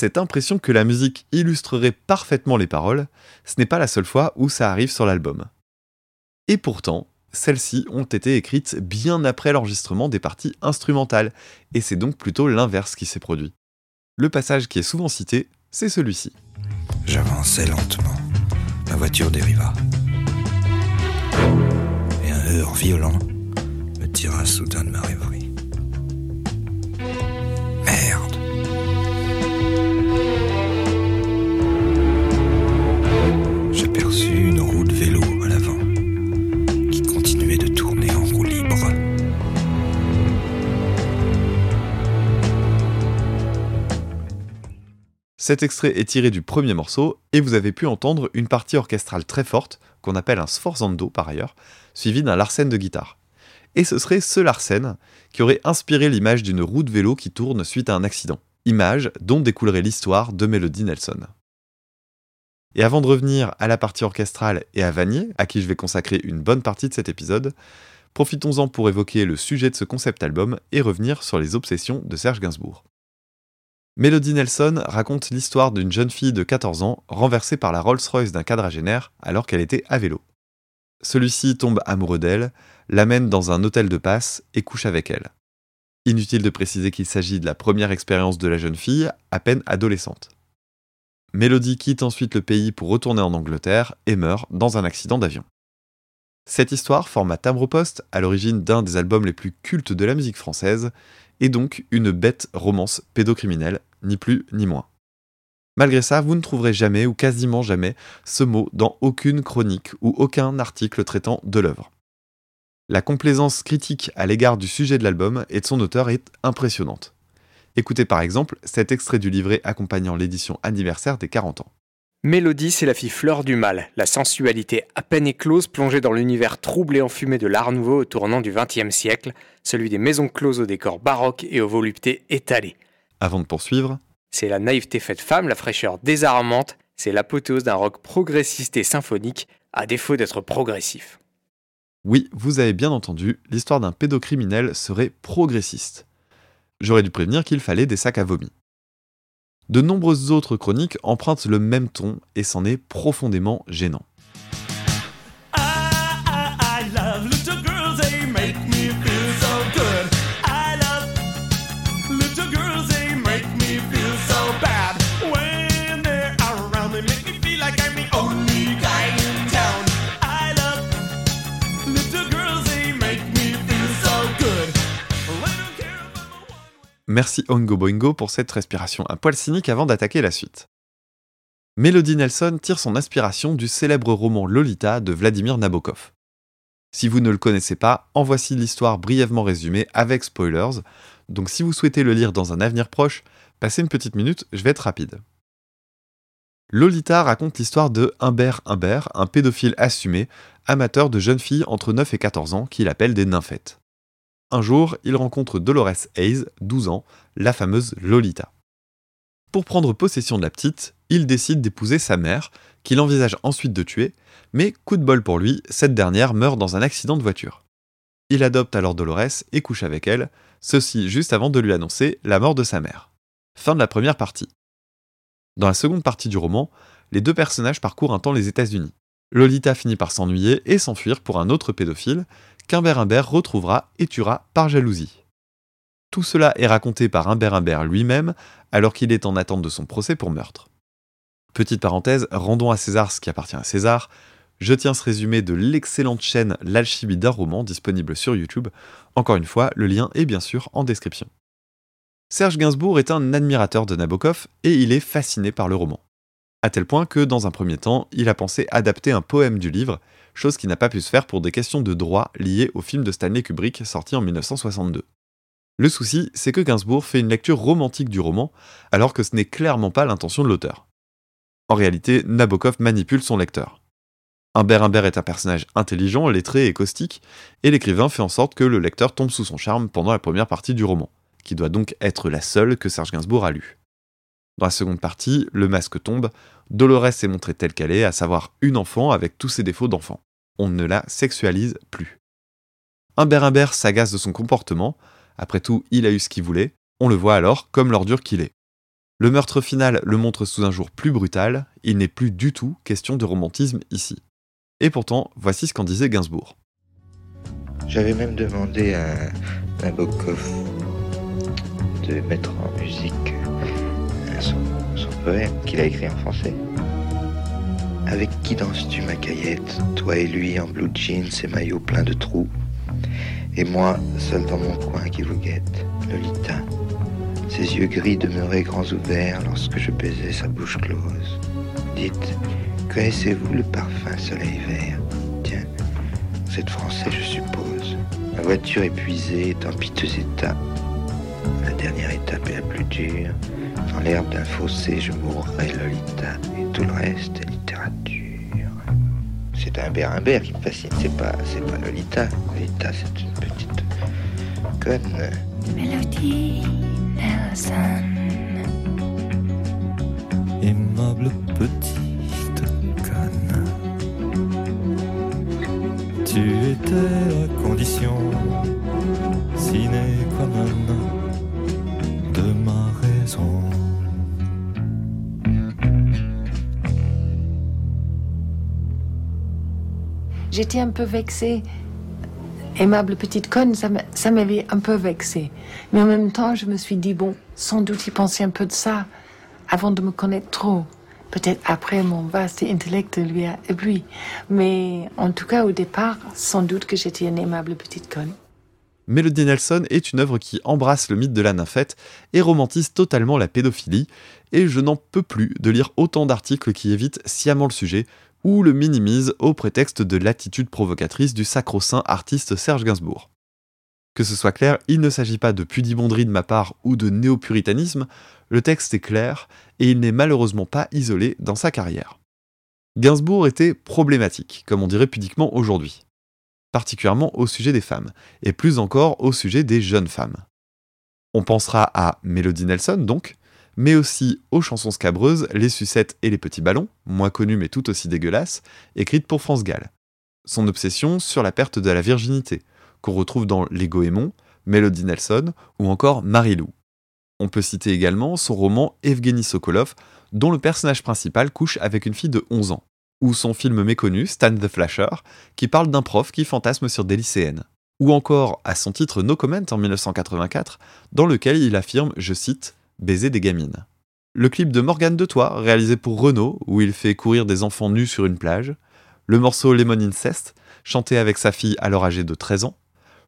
S1: Cette impression que la musique illustrerait parfaitement les paroles, ce n'est pas la seule fois où ça arrive sur l'album. Et pourtant, celles-ci ont été écrites bien après l'enregistrement des parties instrumentales, et c'est donc plutôt l'inverse qui s'est produit. Le passage qui est souvent cité, c'est celui-ci.
S5: J'avançais lentement. La voiture dériva. Et un heurt violent me tira soudain de ma rêverie. Merde. une roue de vélo à l'avant qui continuait de tourner en roue libre.
S1: Cet extrait est tiré du premier morceau et vous avez pu entendre une partie orchestrale très forte, qu'on appelle un sforzando par ailleurs, suivi d'un larsen de guitare. Et ce serait ce larsen qui aurait inspiré l'image d'une roue de vélo qui tourne suite à un accident. Image dont découlerait l'histoire de Melody Nelson. Et avant de revenir à la partie orchestrale et à Vanier, à qui je vais consacrer une bonne partie de cet épisode, profitons-en pour évoquer le sujet de ce concept album et revenir sur les obsessions de Serge Gainsbourg. Melody Nelson raconte l'histoire d'une jeune fille de 14 ans renversée par la Rolls-Royce d'un quadragénaire alors qu'elle était à vélo. Celui-ci tombe amoureux d'elle, l'amène dans un hôtel de passe et couche avec elle. Inutile de préciser qu'il s'agit de la première expérience de la jeune fille, à peine adolescente. Melody quitte ensuite le pays pour retourner en Angleterre et meurt dans un accident d'avion. Cette histoire forme à timbre-poste à l'origine d'un des albums les plus cultes de la musique française, et donc une bête romance pédocriminelle, ni plus ni moins. Malgré ça, vous ne trouverez jamais ou quasiment jamais ce mot dans aucune chronique ou aucun article traitant de l'œuvre. La complaisance critique à l'égard du sujet de l'album et de son auteur est impressionnante. Écoutez par exemple cet extrait du livret accompagnant l'édition anniversaire des 40 ans.
S13: Mélodie, c'est la fille fleur du mal, la sensualité à peine éclose plongée dans l'univers troublé et enfumé de l'art nouveau au tournant du XXe siècle, celui des maisons closes au décor baroque et aux voluptés étalées.
S1: Avant de poursuivre,
S13: C'est la naïveté faite femme, la fraîcheur désarmante, c'est l'apothéose d'un rock progressiste et symphonique, à défaut d'être progressif.
S1: oui, vous avez bien entendu, l'histoire d'un pédocriminel serait progressiste. J'aurais dû prévenir qu'il fallait des sacs à vomi. De nombreuses autres chroniques empruntent le même ton et c'en est profondément gênant. Merci Ongo Boingo pour cette respiration un poil cynique avant d'attaquer la suite. Melody Nelson tire son inspiration du célèbre roman Lolita de Vladimir Nabokov. Si vous ne le connaissez pas, en voici l'histoire brièvement résumée avec spoilers, donc si vous souhaitez le lire dans un avenir proche, passez une petite minute, je vais être rapide. Lolita raconte l'histoire de Humbert Humbert, un pédophile assumé, amateur de jeunes filles entre 9 et 14 ans qu'il appelle des nymphètes. Un jour, il rencontre Dolores Hayes, 12 ans, la fameuse Lolita. Pour prendre possession de la petite, il décide d'épouser sa mère, qu'il envisage ensuite de tuer, mais coup de bol pour lui, cette dernière meurt dans un accident de voiture. Il adopte alors Dolores et couche avec elle, ceci juste avant de lui annoncer la mort de sa mère. Fin de la première partie. Dans la seconde partie du roman, les deux personnages parcourent un temps les États-Unis. Lolita finit par s'ennuyer et s'enfuir pour un autre pédophile, qu'Humbert Humbert retrouvera et tuera par jalousie. Tout cela est raconté par Humbert Humbert lui-même, alors qu'il est en attente de son procès pour meurtre. Petite parenthèse, rendons à César ce qui appartient à César. Je tiens ce résumé de l'excellente chaîne L'alchimie d'un roman disponible sur YouTube. Encore une fois, le lien est bien sûr en description. Serge Gainsbourg est un admirateur de Nabokov et il est fasciné par le roman. À tel point que, dans un premier temps, il a pensé adapter un poème du livre, chose qui n'a pas pu se faire pour des questions de droit liées au film de Stanley Kubrick sorti en 1962. Le souci, c'est que Gainsbourg fait une lecture romantique du roman, alors que ce n'est clairement pas l'intention de l'auteur. En réalité, Nabokov manipule son lecteur. Humbert Humbert est un personnage intelligent, lettré et caustique, et l'écrivain fait en sorte que le lecteur tombe sous son charme pendant la première partie du roman, qui doit donc être la seule que Serge Gainsbourg a lue. Dans la seconde partie, le masque tombe, Dolores est montrée telle qu'elle est, à savoir une enfant avec tous ses défauts d'enfant. On ne la sexualise plus. Humbert Humbert s'agace de son comportement, après tout, il a eu ce qu'il voulait, on le voit alors comme l'ordure qu'il est. Le meurtre final le montre sous un jour plus brutal, il n'est plus du tout question de romantisme ici. Et pourtant, voici ce qu'en disait Gainsbourg.
S5: J'avais même demandé à Nabokov de mettre en musique son, poème qu'il a écrit en français. Avec qui danses-tu ma caillette Toi et lui en blue jeans et maillot plein de trous. Et moi, seul dans mon coin qui vous guette, Lolita. Ses yeux gris demeuraient grands ouverts lorsque je baisais sa bouche close. Dites, connaissez-vous le parfum soleil vert? Tiens, vous êtes français, je suppose. Ma voiture épuisée est en piteux état. La dernière étape est la plus dure. Dans l'herbe d'un fossé, je mourrai Lolita. Et tout le reste est littérature. C'est un Humbert qui me fascine, c'est pas, c'est pas Lolita. Lolita, c'est une petite conne.
S3: Mélodie Nelson.
S2: Aimable petite conne. Tu étais la condition sine qua non
S8: J'étais un peu vexée. Aimable petite conne, ça m'avait un peu vexée. Mais en même temps, je me suis dit, bon, sans doute il pensait un peu de ça avant de me connaître trop. Peut-être après, mon vaste intellect lui a ébloui. Mais en tout cas, au départ, sans doute que j'étais une aimable petite conne.
S1: Melody Nelson est une œuvre qui embrasse le mythe de la nymphette et romantise totalement la pédophilie, et je n'en peux plus de lire autant d'articles qui évitent sciemment le sujet ou le minimisent au prétexte de l'attitude provocatrice du sacro-saint artiste Serge Gainsbourg. Que ce soit clair, il ne s'agit pas de pudibonderie de ma part ou de néopuritanisme, le texte est clair et il n'est malheureusement pas isolé dans sa carrière. Gainsbourg était problématique, comme on dirait pudiquement aujourd'hui particulièrement au sujet des femmes, et plus encore au sujet des jeunes femmes. On pensera à Melody Nelson donc, mais aussi aux chansons scabreuses Les Sucettes et les Petits Ballons, moins connues mais tout aussi dégueulasses, écrites pour France Gall. Son obsession sur la perte de la virginité, qu'on retrouve dans Les Goémons, Melody Nelson ou encore Marie-Lou. On peut citer également son roman Evgeny Sokolov, dont le personnage principal couche avec une fille de 11 ans ou son film méconnu Stan the Flasher, qui parle d'un prof qui fantasme sur des lycéennes. Ou encore à son titre No Comment en 1984, dans lequel il affirme, je cite, baiser des gamines. Le clip de Morgane de Toi, réalisé pour Renault, où il fait courir des enfants nus sur une plage. Le morceau Lemon Incest, chanté avec sa fille alors âgée de 13 ans.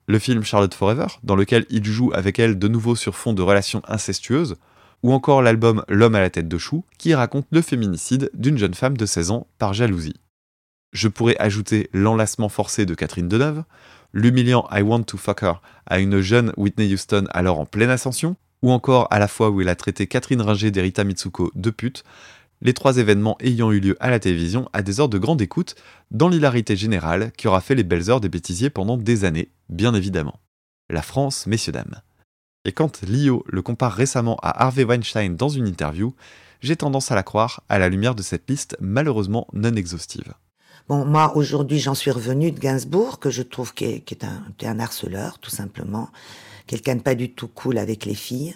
S1: Le film Charlotte Forever, dans lequel il joue avec elle de nouveau sur fond de relations incestueuses ou encore l'album L'homme à la tête de chou, qui raconte le féminicide d'une jeune femme de 16 ans par jalousie. Je pourrais ajouter l'enlacement forcé de Catherine Deneuve, l'humiliant I Want to Fuck Her à une jeune Whitney Houston alors en pleine ascension, ou encore à la fois où il a traité Catherine Ringer d'Erita Mitsuko de pute, les trois événements ayant eu lieu à la télévision à des heures de grande écoute, dans l'hilarité générale qui aura fait les belles heures des bêtisiers pendant des années, bien évidemment. La France, messieurs dames. Et quand Lio le compare récemment à Harvey Weinstein dans une interview, j'ai tendance à la croire à la lumière de cette liste malheureusement non exhaustive.
S14: Bon, moi, aujourd'hui, j'en suis revenu de Gainsbourg, que je trouve qui est, un, un harceleur, tout simplement. Quelqu'un de pas du tout cool avec les filles,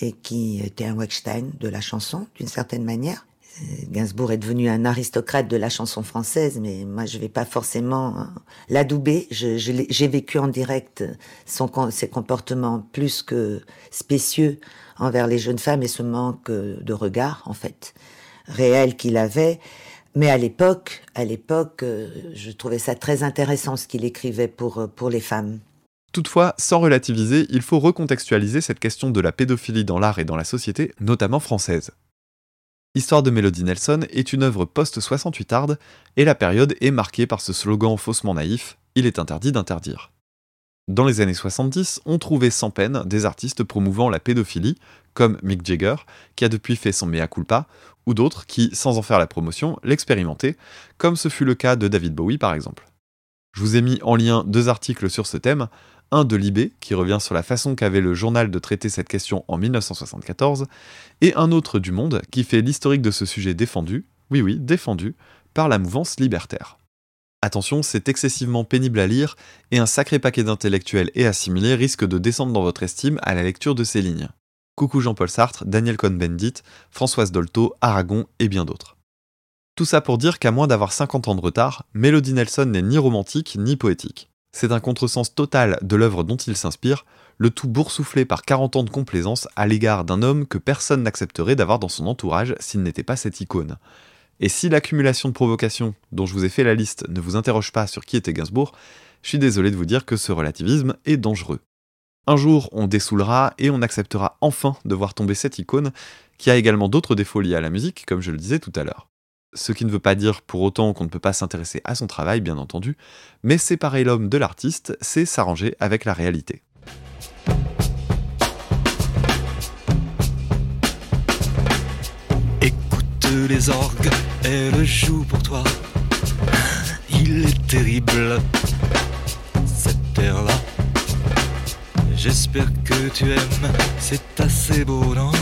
S14: et qui était un Weinstein de la chanson, d'une certaine manière. Euh, Gainsbourg est devenu un aristocrate de la chanson française, mais moi je vais pas forcément hein, l'adouber. J'ai vécu en direct son, ses comportements plus que spécieux envers les jeunes femmes et ce manque de regard en fait réel qu'il avait. Mais à l'époque, à l'époque, euh, je trouvais ça très intéressant ce qu'il écrivait pour euh, pour les femmes.
S1: Toutefois, sans relativiser, il faut recontextualiser cette question de la pédophilie dans l'art et dans la société, notamment française. Histoire de Mélodie Nelson est une œuvre post-68 arde, et la période est marquée par ce slogan faussement naïf Il est interdit d'interdire. Dans les années 70, on trouvait sans peine des artistes promouvant la pédophilie, comme Mick Jagger, qui a depuis fait son mea culpa, ou d'autres qui, sans en faire la promotion, l'expérimentaient, comme ce fut le cas de David Bowie par exemple. Je vous ai mis en lien deux articles sur ce thème, un de Libé, qui revient sur la façon qu'avait le journal de traiter cette question en 1974, et un autre du Monde, qui fait l'historique de ce sujet défendu, oui oui, défendu, par la mouvance libertaire. Attention, c'est excessivement pénible à lire, et un sacré paquet d'intellectuels et assimilés risque de descendre dans votre estime à la lecture de ces lignes. Coucou Jean-Paul Sartre, Daniel Cohn-Bendit, Françoise Dolto, Aragon et bien d'autres. Tout ça pour dire qu'à moins d'avoir 50 ans de retard, Melody Nelson n'est ni romantique ni poétique. C'est un contresens total de l'œuvre dont il s'inspire, le tout boursouflé par 40 ans de complaisance à l'égard d'un homme que personne n'accepterait d'avoir dans son entourage s'il n'était pas cette icône. Et si l'accumulation de provocations dont je vous ai fait la liste ne vous interroge pas sur qui était Gainsbourg, je suis désolé de vous dire que ce relativisme est dangereux. Un jour, on dessoulera et on acceptera enfin de voir tomber cette icône, qui a également d'autres défauts liés à la musique, comme je le disais tout à l'heure. Ce qui ne veut pas dire pour autant qu'on ne peut pas s'intéresser à son travail, bien entendu, mais séparer l'homme de l'artiste, c'est s'arranger avec la réalité.
S2: que les orgues, elles jouent pour toi. Il est terrible, cet air-là. J'espère que tu aimes, c'est assez beau, non?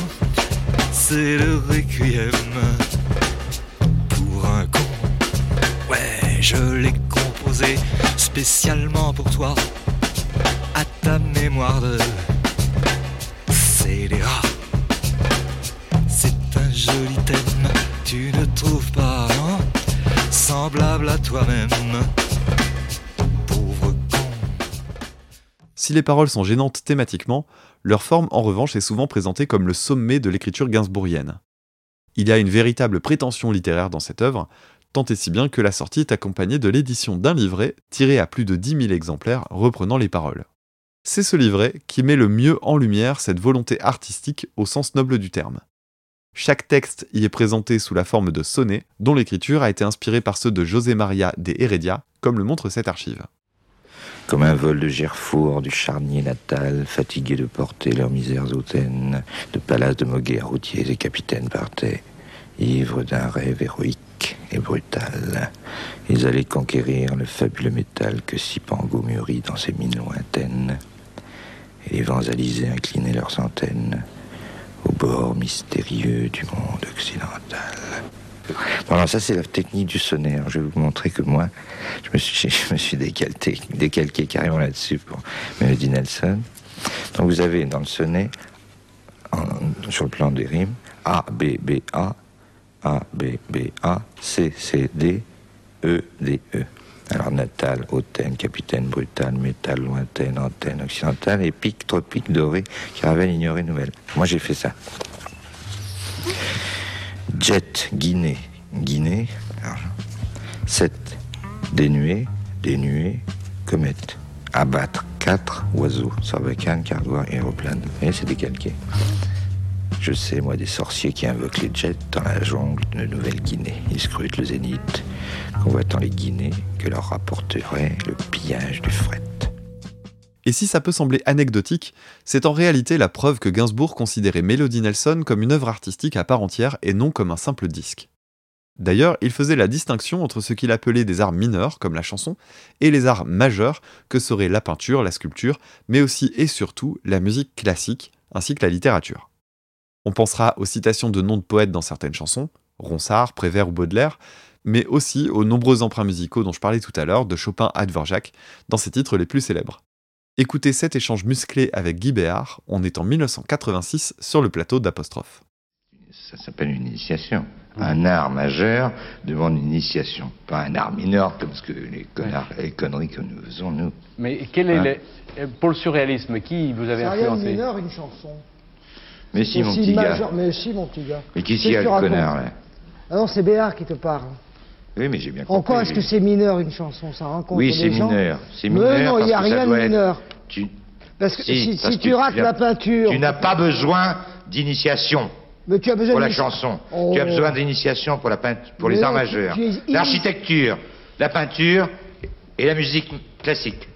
S2: C'est le requiem je l'ai composé spécialement pour toi, à ta mémoire de scélérat. C'est un joli thème, tu ne trouves pas, non Semblable à toi-même. Pauvre
S1: Si les paroles sont gênantes thématiquement, leur forme en revanche est souvent présentée comme le sommet de l'écriture gainsbourgienne. Il y a une véritable prétention littéraire dans cette œuvre, tant et si bien que la sortie est accompagnée de l'édition d'un livret tiré à plus de 10 000 exemplaires reprenant les paroles. C'est ce livret qui met le mieux en lumière cette volonté artistique au sens noble du terme. Chaque texte y est présenté sous la forme de sonnets, dont l'écriture a été inspirée par ceux de José Maria de Heredia, comme le montre cette archive.
S5: Comme un vol de Gerfour du charnier natal, fatigués de porter leurs misères hautaines, de palaces de moguets routiers et capitaines partaient, ivres d'un rêve héroïque et brutal. Ils allaient conquérir le fabuleux métal que Sipango mûrit dans ses mines lointaines, et les vents alizés inclinaient leurs antennes au bord mystérieux du monde occidental. Voilà, ça c'est la technique du sonnet. Alors, je vais vous montrer que moi, je me suis, décalqué, décalqué carrément là-dessus pour Melody Nelson. Donc vous avez dans le sonnet, sur le plan des rimes, A, B, B, A, A, B, B, A, C, C, D, E, D, E. Alors natal, hautaine, capitaine, brutal, métal, lointaine, antenne, occidentale, épique, tropique, doré, caravelle, ignorée, nouvelle. Moi j'ai fait ça. Jet, Guinée, Guinée. Alors, 7. Dénué, dénué, comète. Abattre, 4. Oiseaux, sarbacane, cardoir, aéroplane. Et c'est décalqué. Je sais, moi, des sorciers qui invoquent les jets dans la jungle de Nouvelle-Guinée. Ils scrutent le zénith, convoitant les Guinées que leur rapporterait le pillage du fret.
S1: Et si ça peut sembler anecdotique, c'est en réalité la preuve que Gainsbourg considérait Melody Nelson comme une œuvre artistique à part entière et non comme un simple disque. D'ailleurs, il faisait la distinction entre ce qu'il appelait des arts mineurs, comme la chanson, et les arts majeurs, que seraient la peinture, la sculpture, mais aussi et surtout la musique classique, ainsi que la littérature. On pensera aux citations de noms de poètes dans certaines chansons, Ronsard, Prévert ou Baudelaire, mais aussi aux nombreux emprunts musicaux dont je parlais tout à l'heure, de Chopin à Dvorak, dans ses titres les plus célèbres. Écoutez cet échange musclé avec Guy Béard, on est en 1986 sur le plateau d'Apostrophe.
S5: Ça s'appelle une initiation. Un art majeur demande une initiation, pas un art mineur comme ce que les, connards, les conneries que nous faisons, nous.
S15: Mais quel est
S5: Hein
S15: le- pour le surréalisme, qui vous avez
S16: C'est rien de
S15: influencé?
S16: mineur, une chanson.
S5: Mais si, mon petit gars.
S16: Mais si, mon petit gars.
S5: Mais qui s'y a le connard, là
S16: Ah non, c'est Béard qui te parle.
S5: Oui, mais j'ai bien compris.
S16: En quoi est-ce que c'est mineur, une chanson? Ça rencontre
S5: Oui, c'est mineur. C'est
S16: Mais
S5: mineur
S16: non, il n'y a rien de mineur.
S5: Tu...
S16: Parce que si, tu rates la peinture...
S5: Tu n'as pas besoin d'initiation
S16: Mais tu as besoin
S5: pour la chanson.
S16: Oh.
S5: Tu as besoin d'initiation pour, la pour les arts majeurs. L'architecture, la peinture et la musique classique.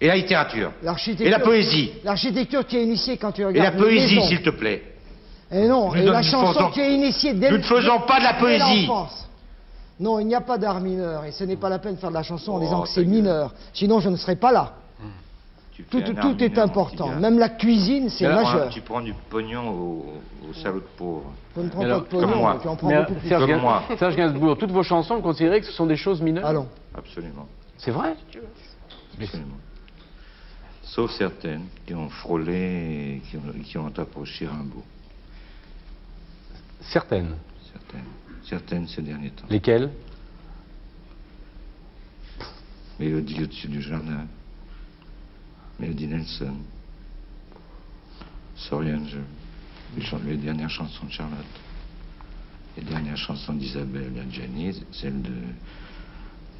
S5: Et la littérature. Et la poésie.
S16: L'architecture, tu es initié quand tu
S5: Et la
S16: regardes
S5: poésie, s'il te plaît.
S16: Et non,
S5: Nous
S16: et la chanson,
S5: faisons-
S16: tu es initié dès
S5: nous ne faisons pas de la poésie.
S16: Non, il n'y a pas d'art mineur, et ce n'est pas la peine de faire de la chanson en
S5: Oh,
S16: disant que c'est mineur. Sinon, je ne serais pas là. Tout, est important. Même la cuisine, c'est majeur.
S5: Tu prends du pognon au, au salaud de pauvre.
S16: Je ne prends pas de pognon,
S5: comme moi.
S16: tu en prends
S15: Mais,
S16: beaucoup plus.
S15: Serge,
S5: Comme moi.
S15: Serge Gainsbourg, toutes vos chansons, vous considérez que ce sont des choses mineures?
S16: Allons.
S5: Absolument.
S15: C'est vrai?
S5: Absolument. Sauf certaines qui ont frôlé et qui ont, qui ont approché Rimbaud.
S15: Certaines.
S5: Certaines. Certaines ces derniers temps.
S15: Lesquelles?
S5: Mélodie au-dessus du jardin. Mélodie Nelson. Sorry Angel. Les, dernières chansons de Charlotte. Les dernières chansons d'Isabelle Adjani, celle de,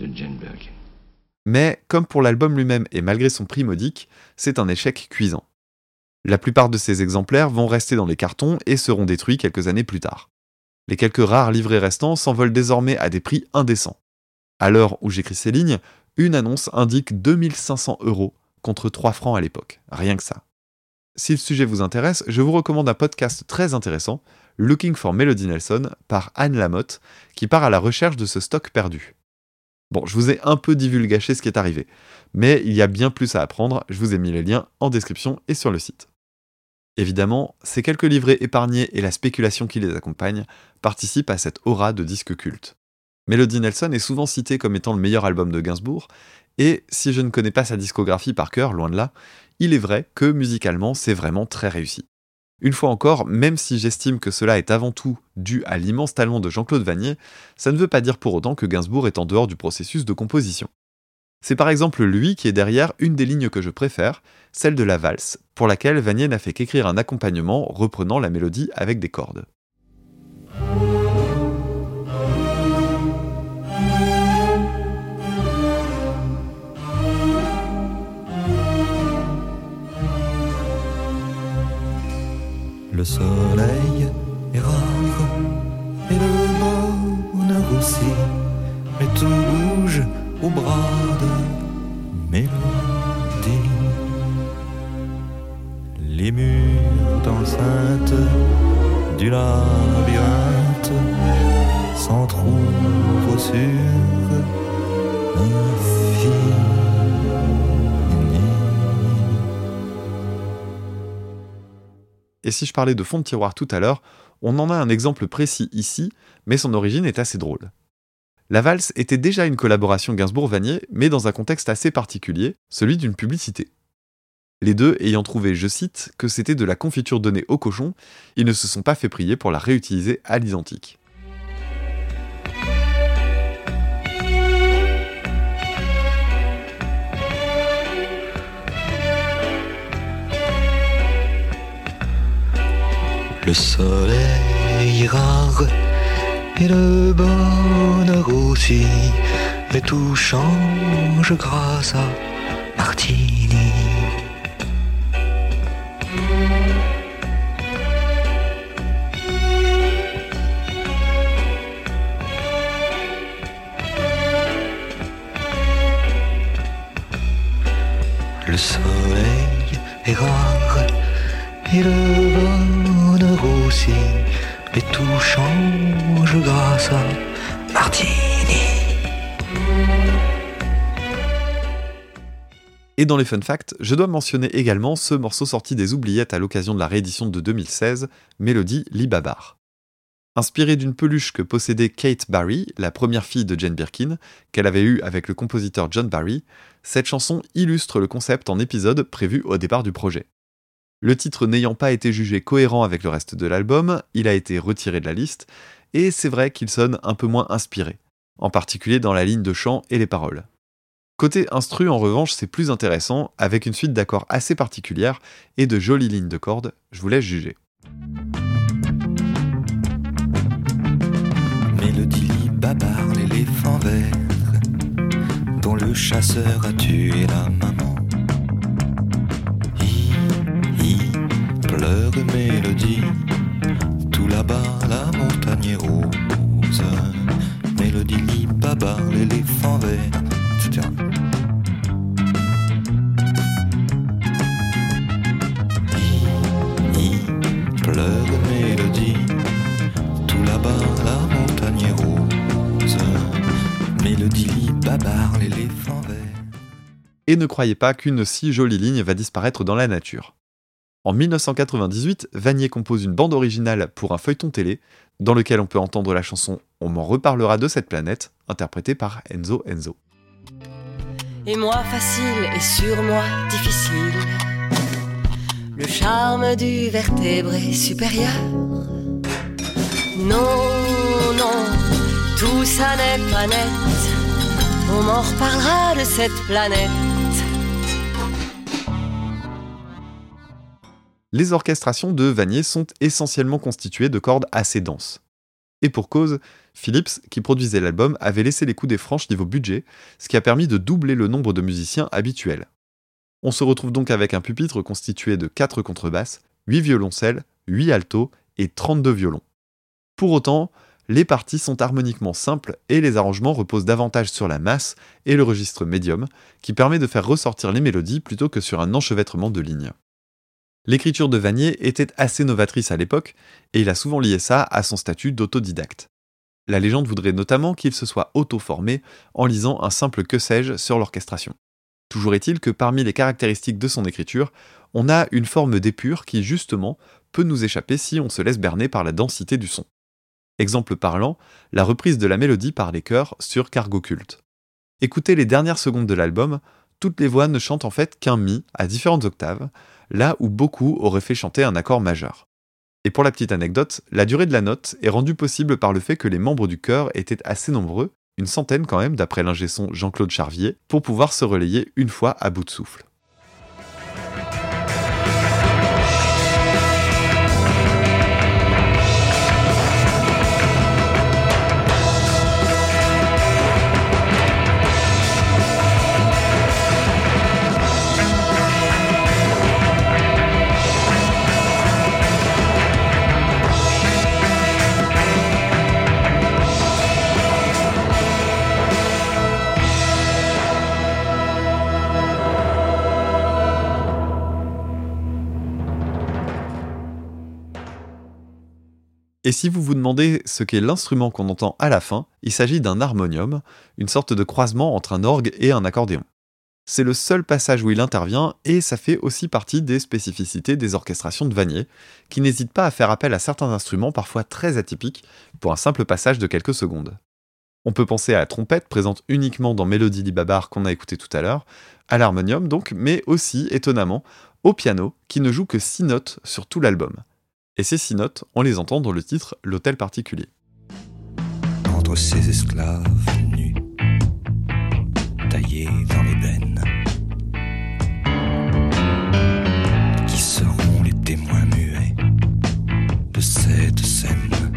S5: de Jane Birkin.
S1: Mais, comme pour l'album lui-même et malgré son prix modique, c'est un échec cuisant. La plupart de ces exemplaires vont rester dans les cartons et seront détruits quelques années plus tard. Les quelques rares livrets restants s'envolent désormais à des prix indécents. À l'heure où j'écris ces lignes, une annonce indique 2500 euros contre 3 francs à l'époque, rien que ça. Si le sujet vous intéresse, je vous recommande un podcast très intéressant, Looking for Melody Nelson par Anne Lamotte, qui part à la recherche de ce stock perdu. Bon, je vous ai un peu divulgaché ce qui est arrivé, mais il y a bien plus à apprendre, je vous ai mis les liens en description et sur le site. Évidemment, ces quelques livrets épargnés et la spéculation qui les accompagne participent à cette aura de disque culte. Melody Nelson est souvent cité comme étant le meilleur album de Gainsbourg, et si je ne connais pas sa discographie par cœur, loin de là, il est vrai que musicalement c'est vraiment très réussi. Une fois encore, même si j'estime que cela est avant tout dû à l'immense talent de Jean-Claude Vanier, ça ne veut pas dire pour autant que Gainsbourg est en dehors du processus de composition. C'est par exemple lui qui est derrière une des lignes que je préfère, celle de la valse, pour laquelle Vanier n'a fait qu'écrire un accompagnement reprenant la mélodie avec des cordes.
S2: Le soleil est rare et le bonheur aussi, mais tout bouge au bras de mélodie. Les murs d'enceinte du labyrinthe s'entr'ouvrent sur
S1: Et si je parlais de fond de tiroir tout à l'heure, on en a un exemple précis ici, mais son origine est assez drôle. La valse était déjà une collaboration Gainsbourg-Vanier, mais dans un contexte assez particulier, celui d'une publicité. Les deux ayant trouvé, je cite, que c'était de la confiture donnée au cochon, ils ne se sont pas fait prier pour la réutiliser à l'identique.
S2: Le soleil rare et le bonheur aussi, mais tout change grâce à Martini. Le soleil est rare et le bonheur
S1: Et dans les fun facts, je dois mentionner également ce morceau sorti des oubliettes à l'occasion de la réédition de 2016, Mélodie Libabar. Inspiré d'une peluche que possédait Kate Barry, la première fille de Jane Birkin, qu'elle avait eue avec le compositeur John Barry, cette chanson illustre le concept en épisode prévu au départ du projet. Le titre n'ayant pas été jugé cohérent avec le reste de l'album, il a été retiré de la liste, et c'est vrai qu'il sonne un peu moins inspiré, en particulier dans la ligne de chant et les paroles. Côté instru, en revanche, c'est plus intéressant, avec une suite d'accords assez particulière et de jolies lignes de cordes, je vous laisse juger.
S2: Mélodie Babar, l'éléphant vert, dont le chasseur a tué la maman. Pleure Mélodie, tout là-bas la montagne rose. Mélodie Babar, l'éléphant vert, etc. L'éléphant vert.
S1: Et ne croyez pas qu'une si jolie ligne va disparaître dans la nature. En 1998, Vanier compose une bande originale pour un feuilleton télé, dans lequel on peut entendre la chanson On m'en reparlera de cette planète, interprétée par Enzo Enzo.
S17: Et moi facile et sur difficile. Le charme du vertébré supérieur. Non, non, tout ça n'est pas net. On m'en reparlera de cette planète.
S1: Les orchestrations de Vanier sont essentiellement constituées de cordes assez denses. Et pour cause, Philips, qui produisait l'album, avait laissé les coups des franches niveau budget, ce qui a permis de doubler le nombre de musiciens habituels. On se retrouve donc avec un pupitre constitué de 4 contrebasses, 8 violoncelles, 8 altos et 32 violons. Pour autant, les parties sont harmoniquement simples et les arrangements reposent davantage sur la masse et le registre médium, qui permet de faire ressortir les mélodies plutôt que sur un enchevêtrement de lignes. L'écriture de Vanier était assez novatrice à l'époque, et il a souvent lié ça à son statut d'autodidacte. La légende voudrait notamment qu'il se soit auto-formé en lisant un simple que sais-je sur l'orchestration. Toujours est-il que parmi les caractéristiques de son écriture, on a une forme d'épure qui, justement, peut nous échapper si on se laisse berner par la densité du son. Exemple parlant, la reprise de la mélodie par les chœurs sur Cargo Cult. Écoutez les dernières secondes de l'album, toutes les voix ne chantent en fait qu'un mi à différentes octaves, là où beaucoup auraient fait chanter un accord majeur. Et pour la petite anecdote, la durée de la note est rendue possible par le fait que les membres du chœur étaient assez nombreux, une centaine quand même d'après l'ingé son Jean-Claude Charvier, pour pouvoir se relayer une fois à bout de souffle. Et si vous vous demandez ce qu'est l'instrument qu'on entend à la fin, il s'agit d'un harmonium, une sorte de croisement entre un orgue et un accordéon. C'est le seul passage où il intervient et ça fait aussi partie des spécificités des orchestrations de Vanier, qui n'hésitent pas à faire appel à certains instruments parfois très atypiques pour un simple passage de quelques secondes. On peut penser à la trompette présente uniquement dans Mélodie Libabar qu'on a écouté tout à l'heure, à l'harmonium donc, mais aussi, étonnamment, au piano qui ne joue que 6 notes sur tout l'album. Et ces six notes, on les entend dans le titre L'hôtel particulier.
S2: Entre ces esclaves nus, taillés dans l'ébène, qui seront les témoins muets de cette scène,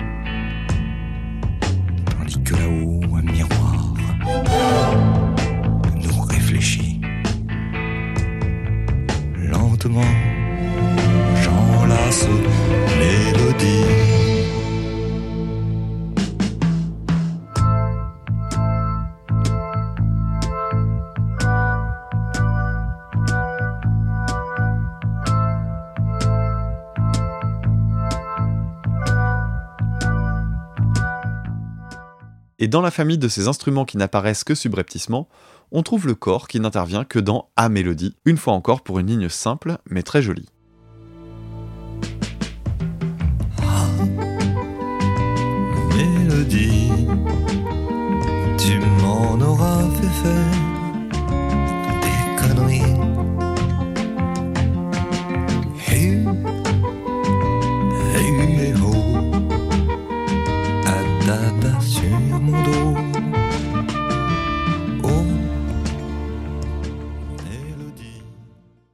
S2: tandis que là-haut un miroir nous réfléchit lentement.
S1: Et dans la famille de ces instruments qui n'apparaissent que subrepticement, on trouve le corps qui n'intervient que dans A mélodie, une fois encore pour une ligne simple mais très jolie.
S2: Oh,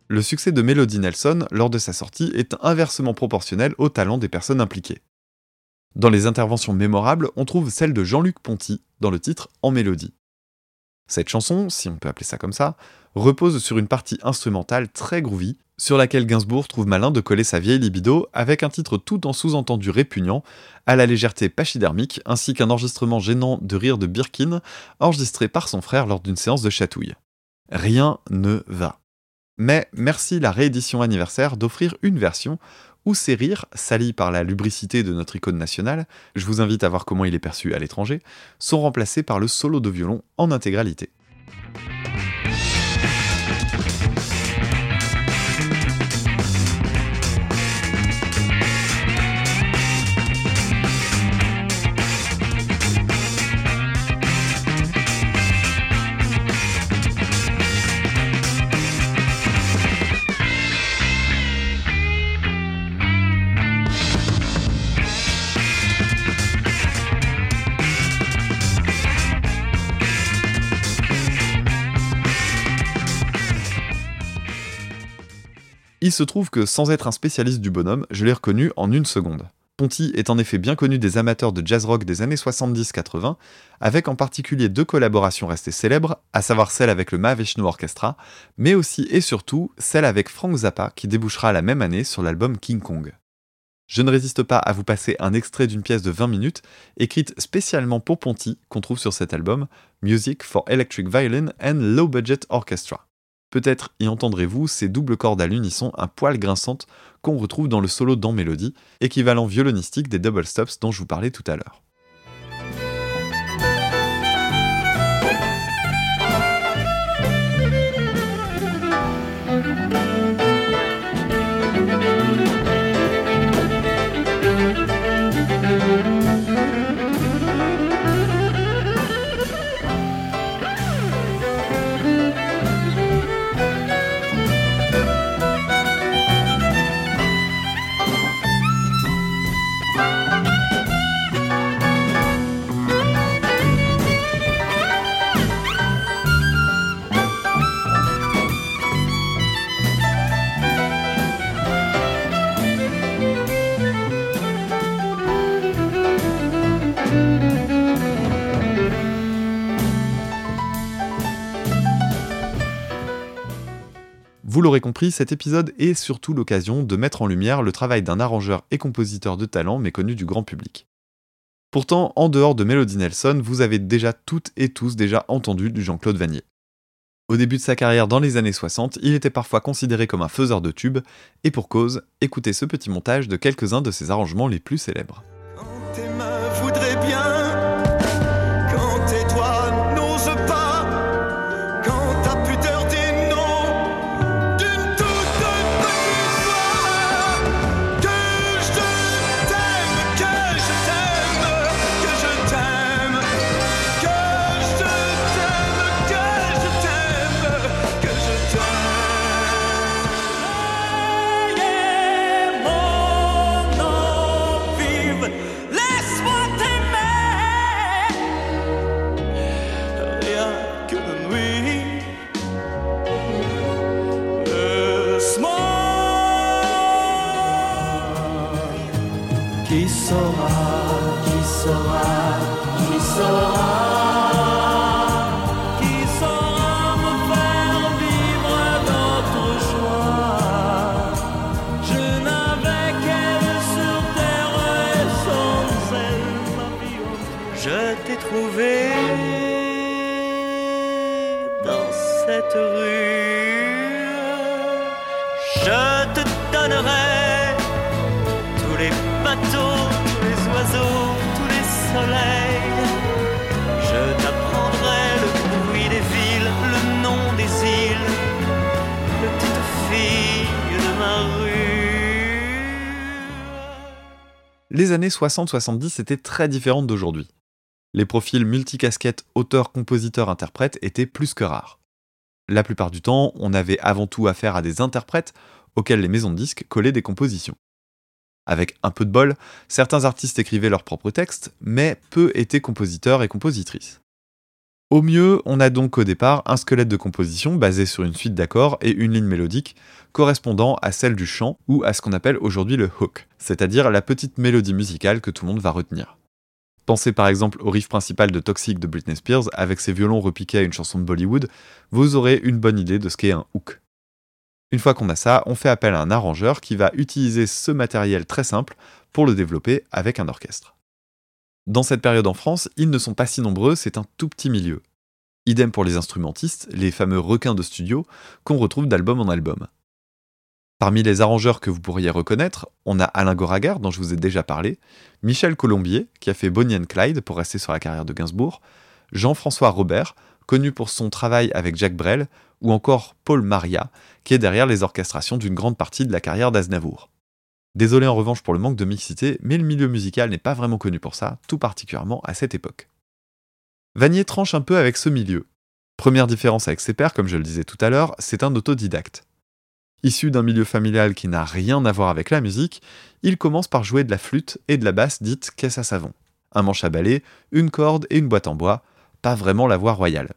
S1: Le succès de Melody Nelson lors de sa sortie est inversement proportionnel au talent des personnes impliquées. Dans les interventions mémorables, on trouve celle de Jean-Luc Ponty dans le titre En Mélodie. Cette chanson, si on peut appeler ça comme ça, repose sur une partie instrumentale très groovy, sur laquelle Gainsbourg trouve malin de coller sa vieille libido avec un titre tout en sous-entendu répugnant, à la légèreté pachydermique, ainsi qu'un enregistrement gênant de rire de Birkin, enregistré par son frère lors d'une séance de chatouille. Rien ne va. Mais merci la réédition anniversaire d'offrir une version où ces rires, salis par la lubricité de notre icône nationale, je vous invite à voir comment il est perçu à l'étranger, sont remplacés par le solo de violon en intégralité. Il se trouve que sans être un spécialiste du bonhomme, je l'ai reconnu en une seconde. Ponty est en effet bien connu des amateurs de jazz rock des années 70-80, avec en particulier deux collaborations restées célèbres, à savoir celle avec le Mahavishnu Orchestra, mais aussi et surtout celle avec Frank Zappa qui débouchera la même année sur l'album King Kong. Je ne résiste pas à vous passer un extrait d'une pièce de 20 minutes, écrite spécialement pour Ponty, qu'on trouve sur cet album, Music for Electric Violin and Low Budget Orchestra. Peut-être y entendrez-vous ces doubles cordes à l'unisson un poil grinçantes qu'on retrouve dans le solo dans Mélodie, équivalent violonistique des double stops dont je vous parlais tout à l'heure. Vous l'aurez compris, cet épisode est surtout l'occasion de mettre en lumière le travail d'un arrangeur et compositeur de talent méconnu du grand public. Pourtant, en dehors de Melody Nelson, vous avez déjà toutes et tous déjà entendu du Jean-Claude Vanier. Au début de sa carrière dans les années 60, il était parfois considéré comme un faiseur de tubes, et pour cause, écoutez ce petit montage de quelques-uns de ses arrangements les plus célèbres. Années 60-70 étaient très différentes d'aujourd'hui. Les profils multicasquettes auteur, compositeur, interprète étaient plus que rares. La plupart du temps, on avait avant tout affaire à des interprètes auxquels les maisons de disques collaient des compositions. Avec un peu de bol, certains artistes écrivaient leurs propres textes, mais peu étaient compositeurs et compositrices. Au mieux, on a donc au départ un squelette de composition basé sur une suite d'accords et une ligne mélodique correspondant à celle du chant ou à ce qu'on appelle aujourd'hui le hook, c'est-à-dire la petite mélodie musicale que tout le monde va retenir. Pensez par exemple au riff principal de Toxic de Britney Spears avec ses violons repiqués à une chanson de Bollywood, vous aurez une bonne idée de ce qu'est un hook. Une fois qu'on a ça, on fait appel à un arrangeur qui va utiliser ce matériel très simple pour le développer avec un orchestre. Dans cette période en France, ils ne sont pas si nombreux, c'est un tout petit milieu. Idem pour les instrumentistes, les fameux requins de studio qu'on retrouve d'album en album. Parmi les arrangeurs que vous pourriez reconnaître, on a Alain Goraguer, dont je vous ai déjà parlé, Michel Colombier, qui a fait Bonnie Clyde pour rester sur la carrière de Gainsbourg, Jean-François Robert, connu pour son travail avec Jacques Brel, ou encore Paul Maria, qui est derrière les orchestrations d'une grande partie de la carrière d'Aznavour. Désolé en revanche pour le manque de mixité, mais le milieu musical n'est pas vraiment connu pour ça, tout particulièrement à cette époque. Vanier tranche un peu avec ce milieu. Première différence avec ses pairs, comme je le disais tout à l'heure, c'est un autodidacte. Issu d'un milieu familial qui n'a rien à voir avec la musique, il commence par jouer de la flûte et de la basse dite caisse à savon. Un manche à balai, une corde et une boîte en bois, pas vraiment la voie royale.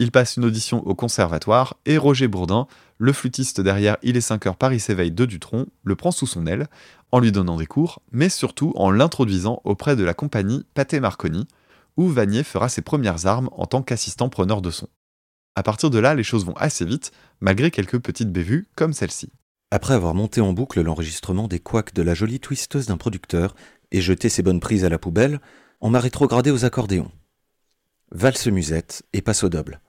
S1: Il passe une audition au conservatoire et Roger Bourdin, le flûtiste derrière Il est 5 heures Paris s'éveille de Dutronc, le prend sous son aile, en lui donnant des cours, mais surtout en l'introduisant auprès de la compagnie Pathé Marconi, où Vanier fera ses premières armes en tant qu'assistant preneur de son. À partir de là, les choses vont assez vite, malgré quelques petites bévues comme celle-ci.
S18: Après avoir monté en boucle l'enregistrement des couacs de la jolie twisteuse d'un producteur et jeté ses bonnes prises à la poubelle, on m'a rétrogradé aux accordéons. Valse musette et passe au double.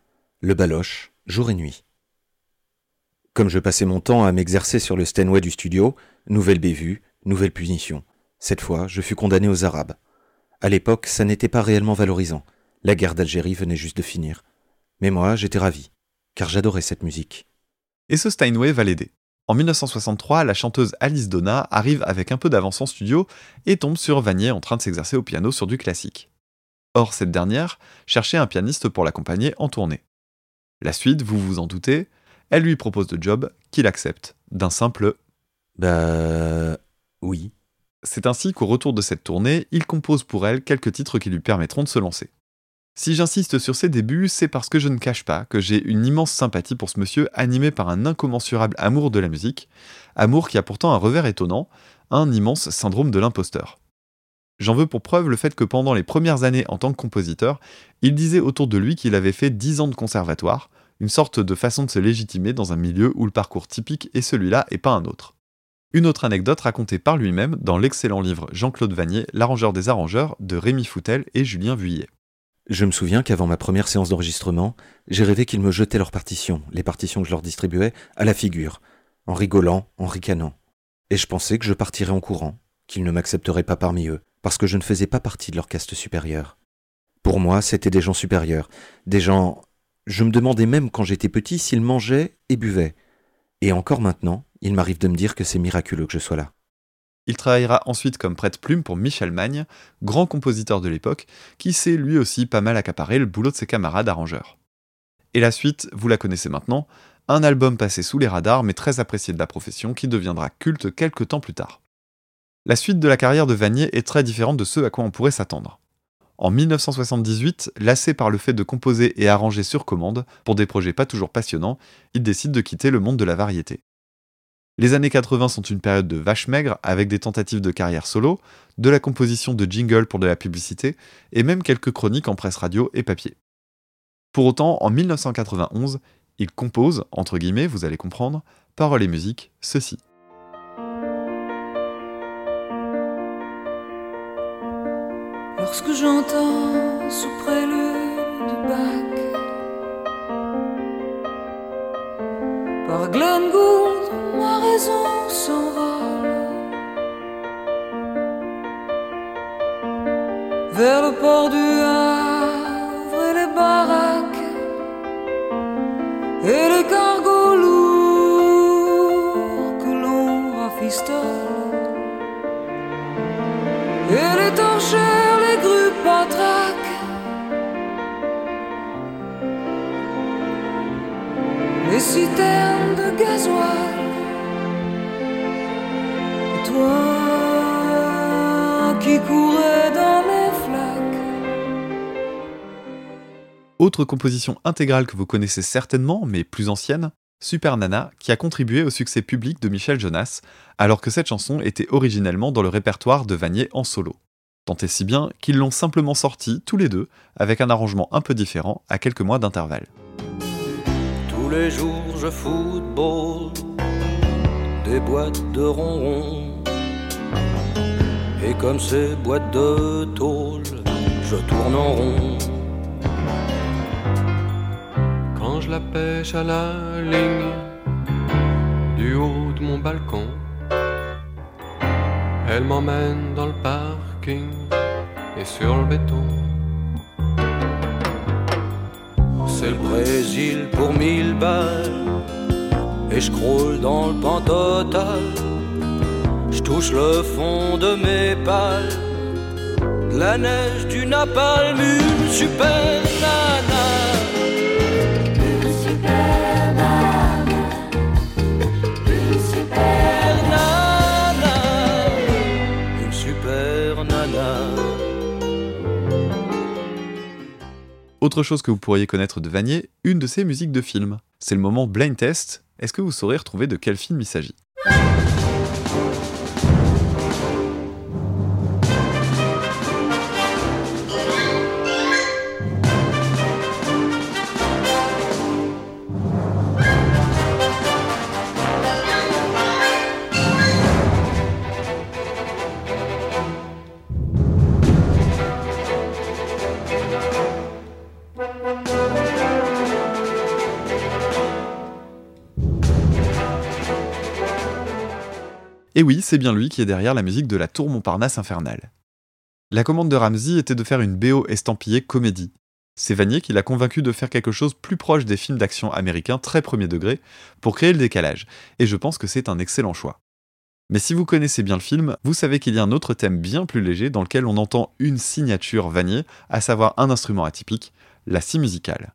S18: Le baloche, jour et nuit. Comme je passais mon temps à m'exercer sur le Steinway du studio, nouvelle bévue, nouvelle punition. Cette fois, je fus condamné aux Arabes. À l'époque, ça n'était pas réellement valorisant. La guerre d'Algérie venait juste de finir. Mais moi, j'étais ravi, car j'adorais cette musique.
S1: Et ce Steinway va l'aider. En 1963, la chanteuse Alice Donna arrive avec un peu d'avance en studio et tombe sur Vanier en train de s'exercer au piano sur du classique. Or, cette dernière cherchait un pianiste pour l'accompagner en tournée. La suite, vous vous en doutez, elle lui propose le job qu'il accepte, d'un simple
S18: Bah. Oui.
S1: C'est ainsi qu'au retour de cette tournée, il compose pour elle quelques titres qui lui permettront de se lancer. Si j'insiste sur ses débuts, c'est parce que je ne cache pas que j'ai une immense sympathie pour ce monsieur animé par un incommensurable amour de la musique, amour qui a pourtant un revers étonnant, un immense syndrome de l'imposteur. J'en veux pour preuve le fait que pendant les premières années en tant que compositeur, il disait autour de lui qu'il avait fait 10 ans de conservatoire, une sorte de façon de se légitimer dans un milieu où le parcours typique est celui-là et pas un autre. Une autre anecdote racontée par lui-même dans l'excellent livre Jean-Claude Vanier, l'arrangeur des arrangeurs de Rémi Foutel et Julien Vuillet.
S18: Je me souviens qu'avant ma première séance d'enregistrement, j'ai rêvé qu'ils me jetaient leurs partitions, les partitions que je leur distribuais, à la figure, en rigolant, en ricanant. Et je pensais que je partirais en courant, qu'ils ne m'accepteraient pas parmi eux, parce que je ne faisais pas partie de leur caste supérieure. Pour moi, c'étaient des gens supérieurs, des gens... Je me demandais même quand j'étais petit s'ils mangeaient et buvaient. Et encore maintenant, il m'arrive de me dire que c'est miraculeux que je sois là.
S1: Il travaillera ensuite comme prête-plume pour Michel Magne, grand compositeur de l'époque, qui s'est lui aussi pas mal accaparé le boulot de ses camarades arrangeurs. Et la suite, vous la connaissez maintenant, un album passé sous les radars mais très apprécié de la profession qui deviendra culte quelques temps plus tard. La suite de la carrière de Vanier est très différente de ce à quoi on pourrait s'attendre. En 1978, lassé par le fait de composer et arranger sur commande, pour des projets pas toujours passionnants, il décide de quitter le monde de la variété. Les années 80 sont une période de vache maigre avec des tentatives de carrière solo, de la composition de jingles pour de la publicité et même quelques chroniques en presse radio et papier. Pour autant, en 1991, il compose, entre guillemets, vous allez comprendre, paroles et musique, ceci.
S19: J'entends sous prélude de Bach. Par Glenn Gould, ma raison s'envole. Vers le port du Havre et les baraques Et les cargos lourds que l'on rafistole. Et les torchères, Toi qui courais dans les flaques
S1: Autre composition intégrale que vous connaissez certainement, mais plus ancienne, Super Nana, qui a contribué au succès public de Michel Jonas, alors que cette chanson était originellement dans le répertoire de Vanier en solo. Tant et si bien qu'ils l'ont simplement sortie tous les deux, avec un arrangement un peu différent, à quelques mois d'intervalle.
S20: Tous les jours je football des boîtes de ronron. Et comme ces boîtes de tôle, je tourne en rond.
S11: Quand je la pêche à la ligne du haut de mon balcon, elle m'emmène dans le parking et sur le béton.
S20: C'est le Brésil pour mille balles. Et je croule dans le pan total. Je touche le fond de mes pales. La neige du napalm, une super nana.
S1: Autre chose que vous pourriez connaître de Vanier, une de ses musiques de film. C'est le moment blind test. Est-ce que vous saurez retrouver de quel film il s'agit? Et oui, c'est bien lui qui est derrière la musique de la Tour Montparnasse infernale. La commande de Ramsey était de faire une BO estampillée comédie. C'est Vanier qui l'a convaincu de faire quelque chose plus proche des films d'action américains très premier degré pour créer le décalage, et je pense que c'est un excellent choix. Mais si vous connaissez bien le film, vous savez qu'il y a un autre thème bien plus léger dans lequel on entend une signature Vanier, à savoir un instrument atypique, la scie musicale.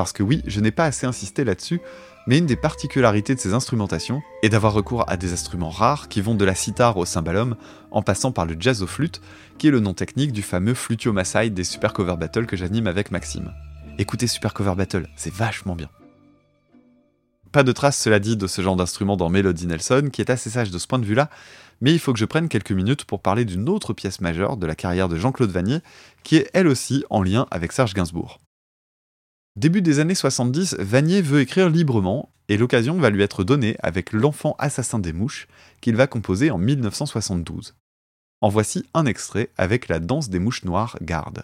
S1: Parce que oui, je n'ai pas assez insisté là-dessus, mais une des particularités de ces instrumentations est d'avoir recours à des instruments rares qui vont de la sitar au cymbalum, en passant par le jazz au flûte, qui est le nom technique du fameux flutio Maasai des Super Cover Battle que j'anime avec Maxime. Écoutez Super Cover Battle, c'est vachement bien. Pas de trace, cela dit, de ce genre d'instrument dans Melody Nelson, qui est assez sage de ce point de vue-là, mais il faut que je prenne quelques minutes pour parler d'une autre pièce majeure de la carrière de Jean-Claude Vanier, qui est elle aussi en lien avec Serge Gainsbourg. Début des années 70, Vanier veut écrire librement, et l'occasion va lui être donnée avec L'enfant assassin des mouches, qu'il va composer en 1972. En voici un extrait avec la danse des mouches noires garde.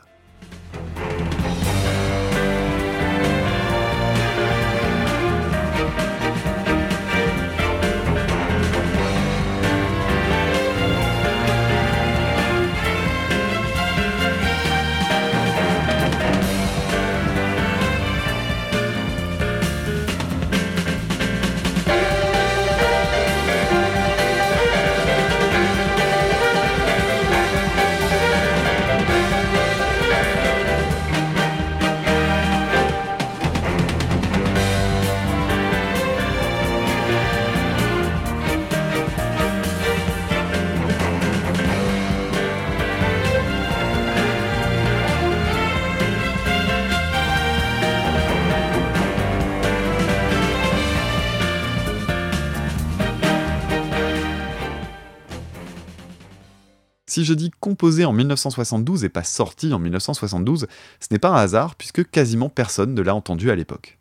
S1: Si je dis composé en 1972 et pas sorti en 1972, ce n'est pas un hasard puisque quasiment personne ne l'a entendu à l'époque.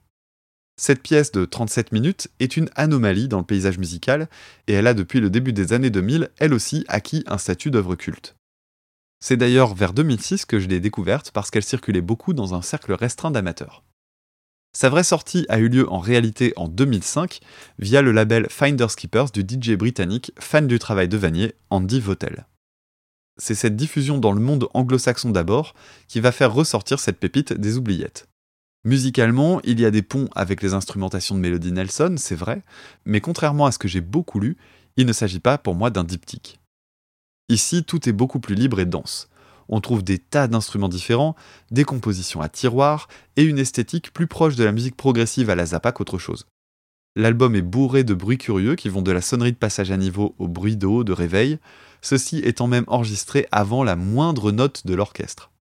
S1: Cette pièce de 37 minutes est une anomalie dans le paysage musical et elle a depuis le début des années 2000 elle aussi acquis un statut d'œuvre culte. C'est d'ailleurs vers 2006 que je l'ai découverte parce qu'elle circulait beaucoup dans un cercle restreint d'amateurs. Sa vraie sortie a eu lieu en réalité en 2005 via le label Finders Keepers du DJ britannique fan du travail de Vanier, Andy Votel. C'est cette diffusion dans le monde anglo-saxon d'abord qui va faire ressortir cette pépite des oubliettes. Musicalement, il y a des ponts avec les instrumentations de Melody Nelson, c'est vrai, mais contrairement à ce que j'ai beaucoup lu, il ne s'agit pas pour moi d'un diptyque. Ici, tout est beaucoup plus libre et dense. On trouve des tas d'instruments différents, des compositions à tiroir et une esthétique plus proche de la musique progressive à la Zappa qu'autre chose. L'album est bourré de bruits curieux qui vont de la sonnerie de passage à niveau au bruit d'eau, de réveil, ceci étant même enregistré avant la moindre note de l'orchestre.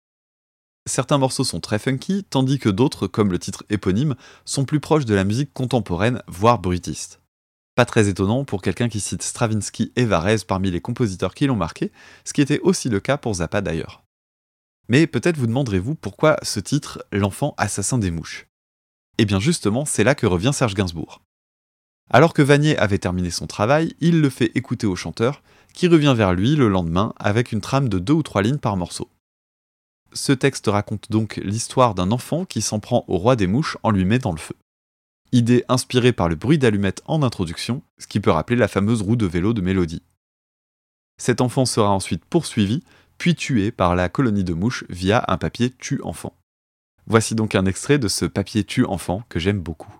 S1: Certains morceaux sont très funky, tandis que d'autres, comme le titre éponyme, sont plus proches de la musique contemporaine, voire bruitiste. Pas très étonnant pour quelqu'un qui cite Stravinsky et Varese parmi les compositeurs qui l'ont marqué, ce qui était aussi le cas pour Zappa d'ailleurs. Mais peut-être vous demanderez-vous pourquoi ce titre, L'enfant assassin des mouches? Eh bien justement, c'est là que revient Serge Gainsbourg. Alors que Vanier avait terminé son travail, il le fait écouter au chanteur, qui revient vers lui le lendemain avec une trame de deux ou trois lignes par morceau. Ce texte raconte donc l'histoire d'un enfant qui s'en prend au roi des mouches en lui mettant le feu. Idée inspirée par le bruit d'allumette en introduction, ce qui peut rappeler la fameuse roue de vélo de Mélodie. Cet enfant sera ensuite poursuivi, puis tué par la colonie de mouches via un papier tue-enfant. Voici donc un extrait de ce papier tue-enfant que j'aime beaucoup.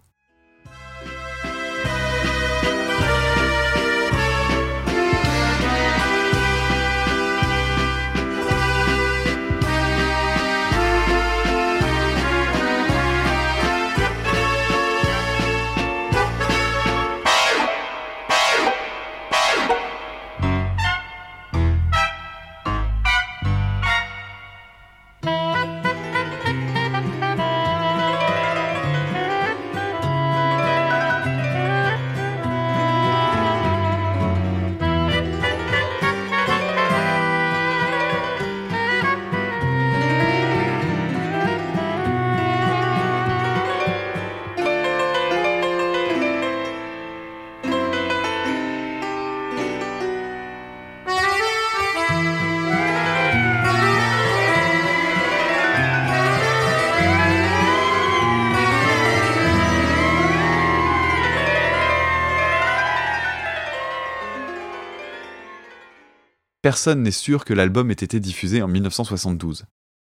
S1: Personne n'est sûr que l'album ait été diffusé en 1972.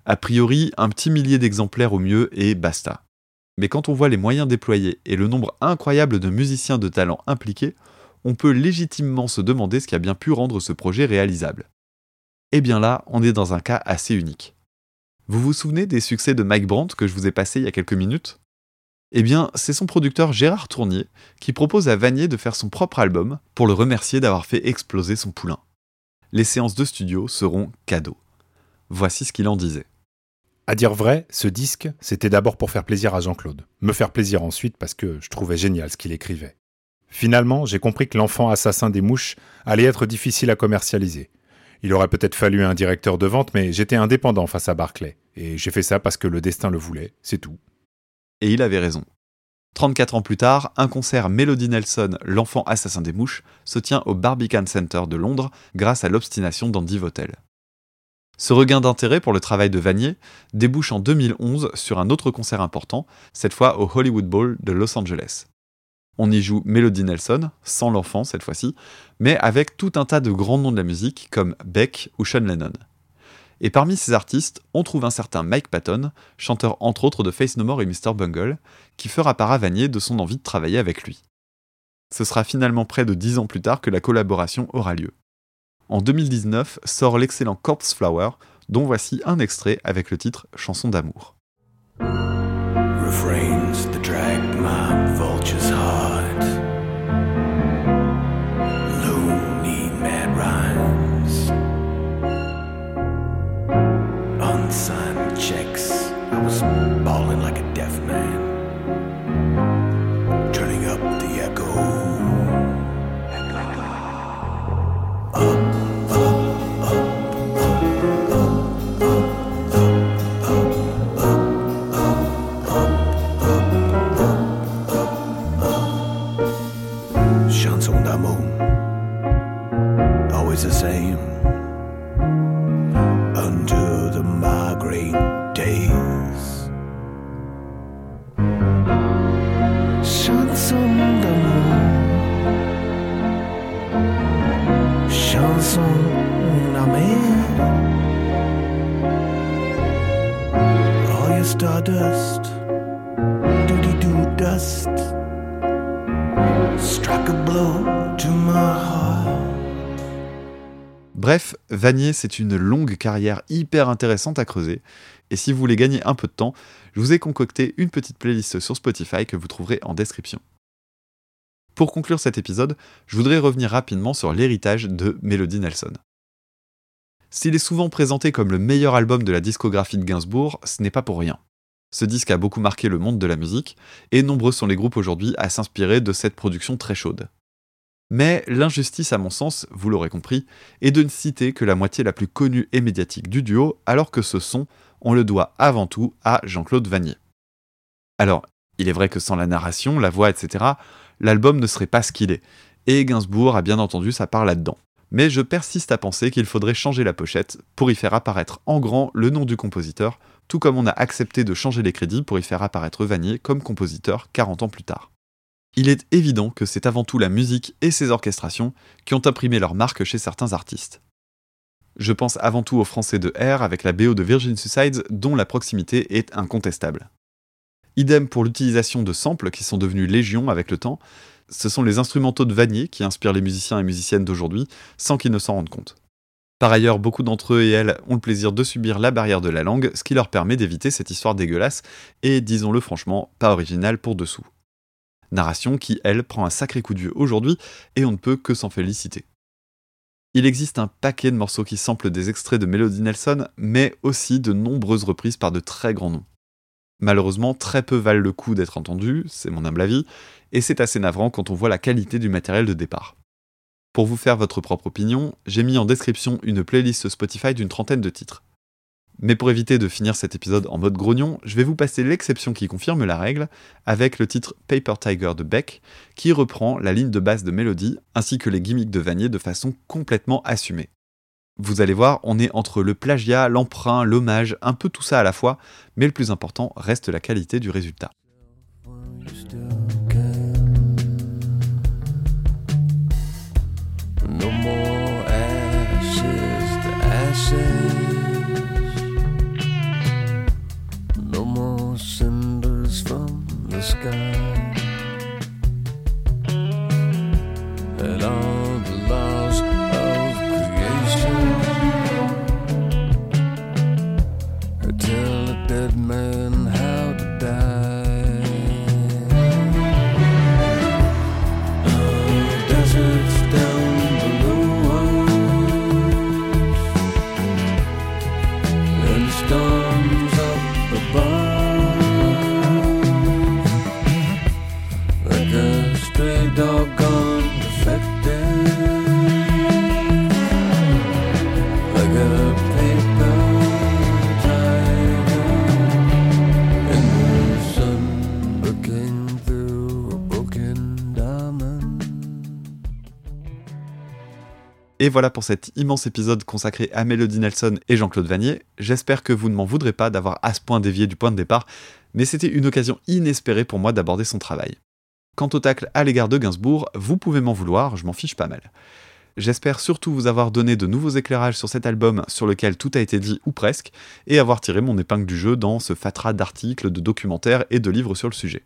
S1: A priori, un petit millier d'exemplaires au mieux et basta. Mais quand on voit les moyens déployés et le nombre incroyable de musiciens de talent impliqués, on peut légitimement se demander ce qui a bien pu rendre ce projet réalisable. Et bien là, on est dans un cas assez unique. Vous vous souvenez des succès de Mike Brandt que je vous ai passé il y a quelques minutes? Eh bien, c'est son producteur Gérard Tournier qui propose à Vanier de faire son propre album pour le remercier d'avoir fait exploser son poulain. Les séances de studio seront cadeaux. Voici ce qu'il en disait.
S21: À dire vrai, ce disque, c'était d'abord pour faire plaisir à Jean-Claude. Me faire plaisir ensuite parce que je trouvais génial ce qu'il écrivait. Finalement, j'ai compris que l'enfant assassin des mouches allait être difficile à commercialiser. Il aurait peut-être fallu un directeur de vente, mais j'étais indépendant face à Barclay. Et j'ai fait ça parce que le destin le voulait, c'est tout.
S1: Et il avait raison. 34 ans plus tard, un concert Melody Nelson, l'enfant assassin des mouches, se tient au Barbican Center de Londres grâce à l'obstination d'Andy Votel. Ce regain d'intérêt pour le travail de Vanier débouche en 2011 sur un autre concert important, cette fois au Hollywood Bowl de Los Angeles. On y joue Melody Nelson, sans l'enfant cette fois-ci, mais avec tout un tas de grands noms de la musique comme Beck ou Sean Lennon. Et parmi ces artistes, on trouve un certain Mike Patton, chanteur entre autres de Face No More et Mr. Bungle, qui fera part de son envie de travailler avec lui. Ce sera finalement près de dix ans plus tard que la collaboration aura lieu. En 2019 sort l'excellent Corpse Flower, dont voici un extrait avec le titre Chanson d'amour.
S22: Was bawling like a
S1: Bref, Vanier, c'est une longue carrière hyper intéressante à creuser, et si vous voulez gagner un peu de temps, je vous ai concocté une petite playlist sur Spotify que vous trouverez en description. Pour conclure cet épisode, je voudrais revenir rapidement sur l'héritage de Melody Nelson. S'il est souvent présenté comme le meilleur album de la discographie de Gainsbourg, ce n'est pas pour rien. Ce disque a beaucoup marqué le monde de la musique, et nombreux sont les groupes aujourd'hui à s'inspirer de cette production très chaude. Mais l'injustice, à mon sens, vous l'aurez compris, est de ne citer que la moitié la plus connue et médiatique du duo, alors que ce son, on le doit avant tout à Jean-Claude Vanier. Alors, il est vrai que sans la narration, la voix, etc., l'album ne serait pas ce qu'il est, et Gainsbourg a bien entendu sa part là-dedans. Mais je persiste à penser qu'il faudrait changer la pochette pour y faire apparaître en grand le nom du compositeur, tout comme on a accepté de changer les crédits pour y faire apparaître Vanier comme compositeur 40 ans plus tard. Il est évident que c'est avant tout la musique et ses orchestrations qui ont imprimé leur marque chez certains artistes. Je pense avant tout aux Français de R avec la BO de Virgin Suicides dont la proximité est incontestable. Idem pour l'utilisation de samples qui sont devenus légion avec le temps, ce sont les instrumentaux de Vanier qui inspirent les musiciens et musiciennes d'aujourd'hui sans qu'ils ne s'en rendent compte. Par ailleurs, beaucoup d'entre eux et elles ont le plaisir de subir la barrière de la langue, ce qui leur permet d'éviter cette histoire dégueulasse et, disons-le franchement, pas originale pour dessous. Narration qui, elle, prend un sacré coup de vieux aujourd'hui et on ne peut que s'en féliciter. Il existe un paquet de morceaux qui samplent des extraits de Melody Nelson, mais aussi de nombreuses reprises par de très grands noms. Malheureusement, très peu valent le coup d'être entendus, c'est mon humble avis, et c'est assez navrant quand on voit la qualité du matériel de départ. Pour vous faire votre propre opinion, j'ai mis en description une playlist Spotify d'une trentaine de titres. Mais pour éviter de finir cet épisode en mode grognon, je vais vous passer l'exception qui confirme la règle, avec le titre Paper Tiger de Beck, qui reprend la ligne de base de mélodie, ainsi que les gimmicks de Vanier de façon complètement assumée. Vous allez voir, on est entre le plagiat, l'emprunt, l'hommage, un peu tout ça à la fois, mais le plus important reste la qualité du résultat. Et voilà pour cet immense épisode consacré à Mélodie Nelson et Jean-Claude Vanier. J'espère que vous ne m'en voudrez pas d'avoir à ce point dévié du point de départ, mais c'était une occasion inespérée pour moi d'aborder son travail. Quant au tacle à l'égard de Gainsbourg, vous pouvez m'en vouloir, je m'en fiche pas mal. J'espère surtout vous avoir donné de nouveaux éclairages sur cet album sur lequel tout a été dit ou presque, et avoir tiré mon épingle du jeu dans ce fatras d'articles, de documentaires et de livres sur le sujet.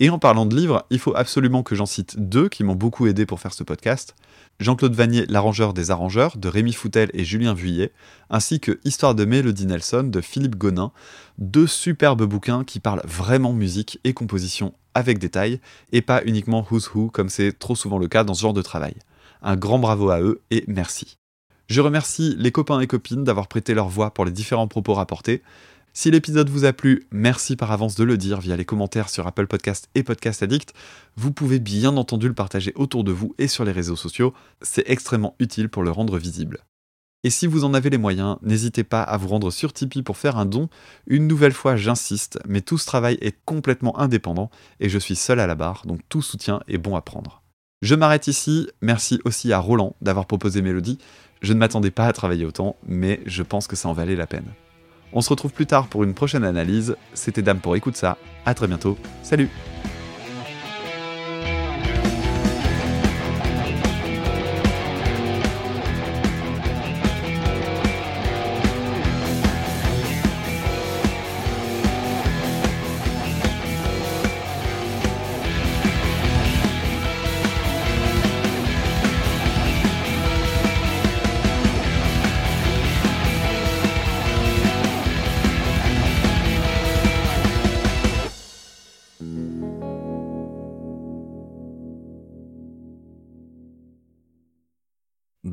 S1: Et en parlant de livres, il faut absolument que j'en cite deux qui m'ont beaucoup aidé pour faire ce podcast. Jean-Claude Vanier, l'arrangeur des arrangeurs, de Rémi Foutel et Julien Vuillet, ainsi que Histoire de Mélodie Nelson de Philippe Gonin, deux superbes bouquins qui parlent vraiment musique et composition avec détail, et pas uniquement who's who comme c'est trop souvent le cas dans ce genre de travail. Un grand bravo à eux et merci. Je remercie les copains et copines d'avoir prêté leur voix pour les différents propos rapportés. Si l'épisode vous a plu, merci par avance de le dire via les commentaires sur Apple Podcast et Podcast Addict. Vous pouvez bien entendu le partager autour de vous et sur les réseaux sociaux, c'est extrêmement utile pour le rendre visible. Et si vous en avez les moyens, n'hésitez pas à vous rendre sur Tipeee pour faire un don. Une nouvelle fois, j'insiste, mais tout ce travail est complètement indépendant et je suis seul à la barre, donc tout soutien est bon à prendre. Je m'arrête ici, merci aussi à Roland d'avoir proposé Mélodie. Je ne m'attendais pas à travailler autant, mais je pense que ça en valait la peine. On se retrouve plus tard pour une prochaine analyse. C'était Dame pour écoute ça. À très bientôt. Salut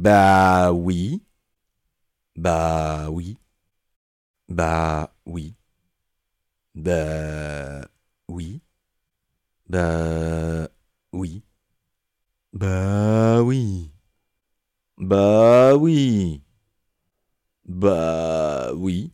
S18: Bah oui. Bah oui. Bah oui. Bah oui. Bah oui. Bah oui. Bah oui. Bah oui.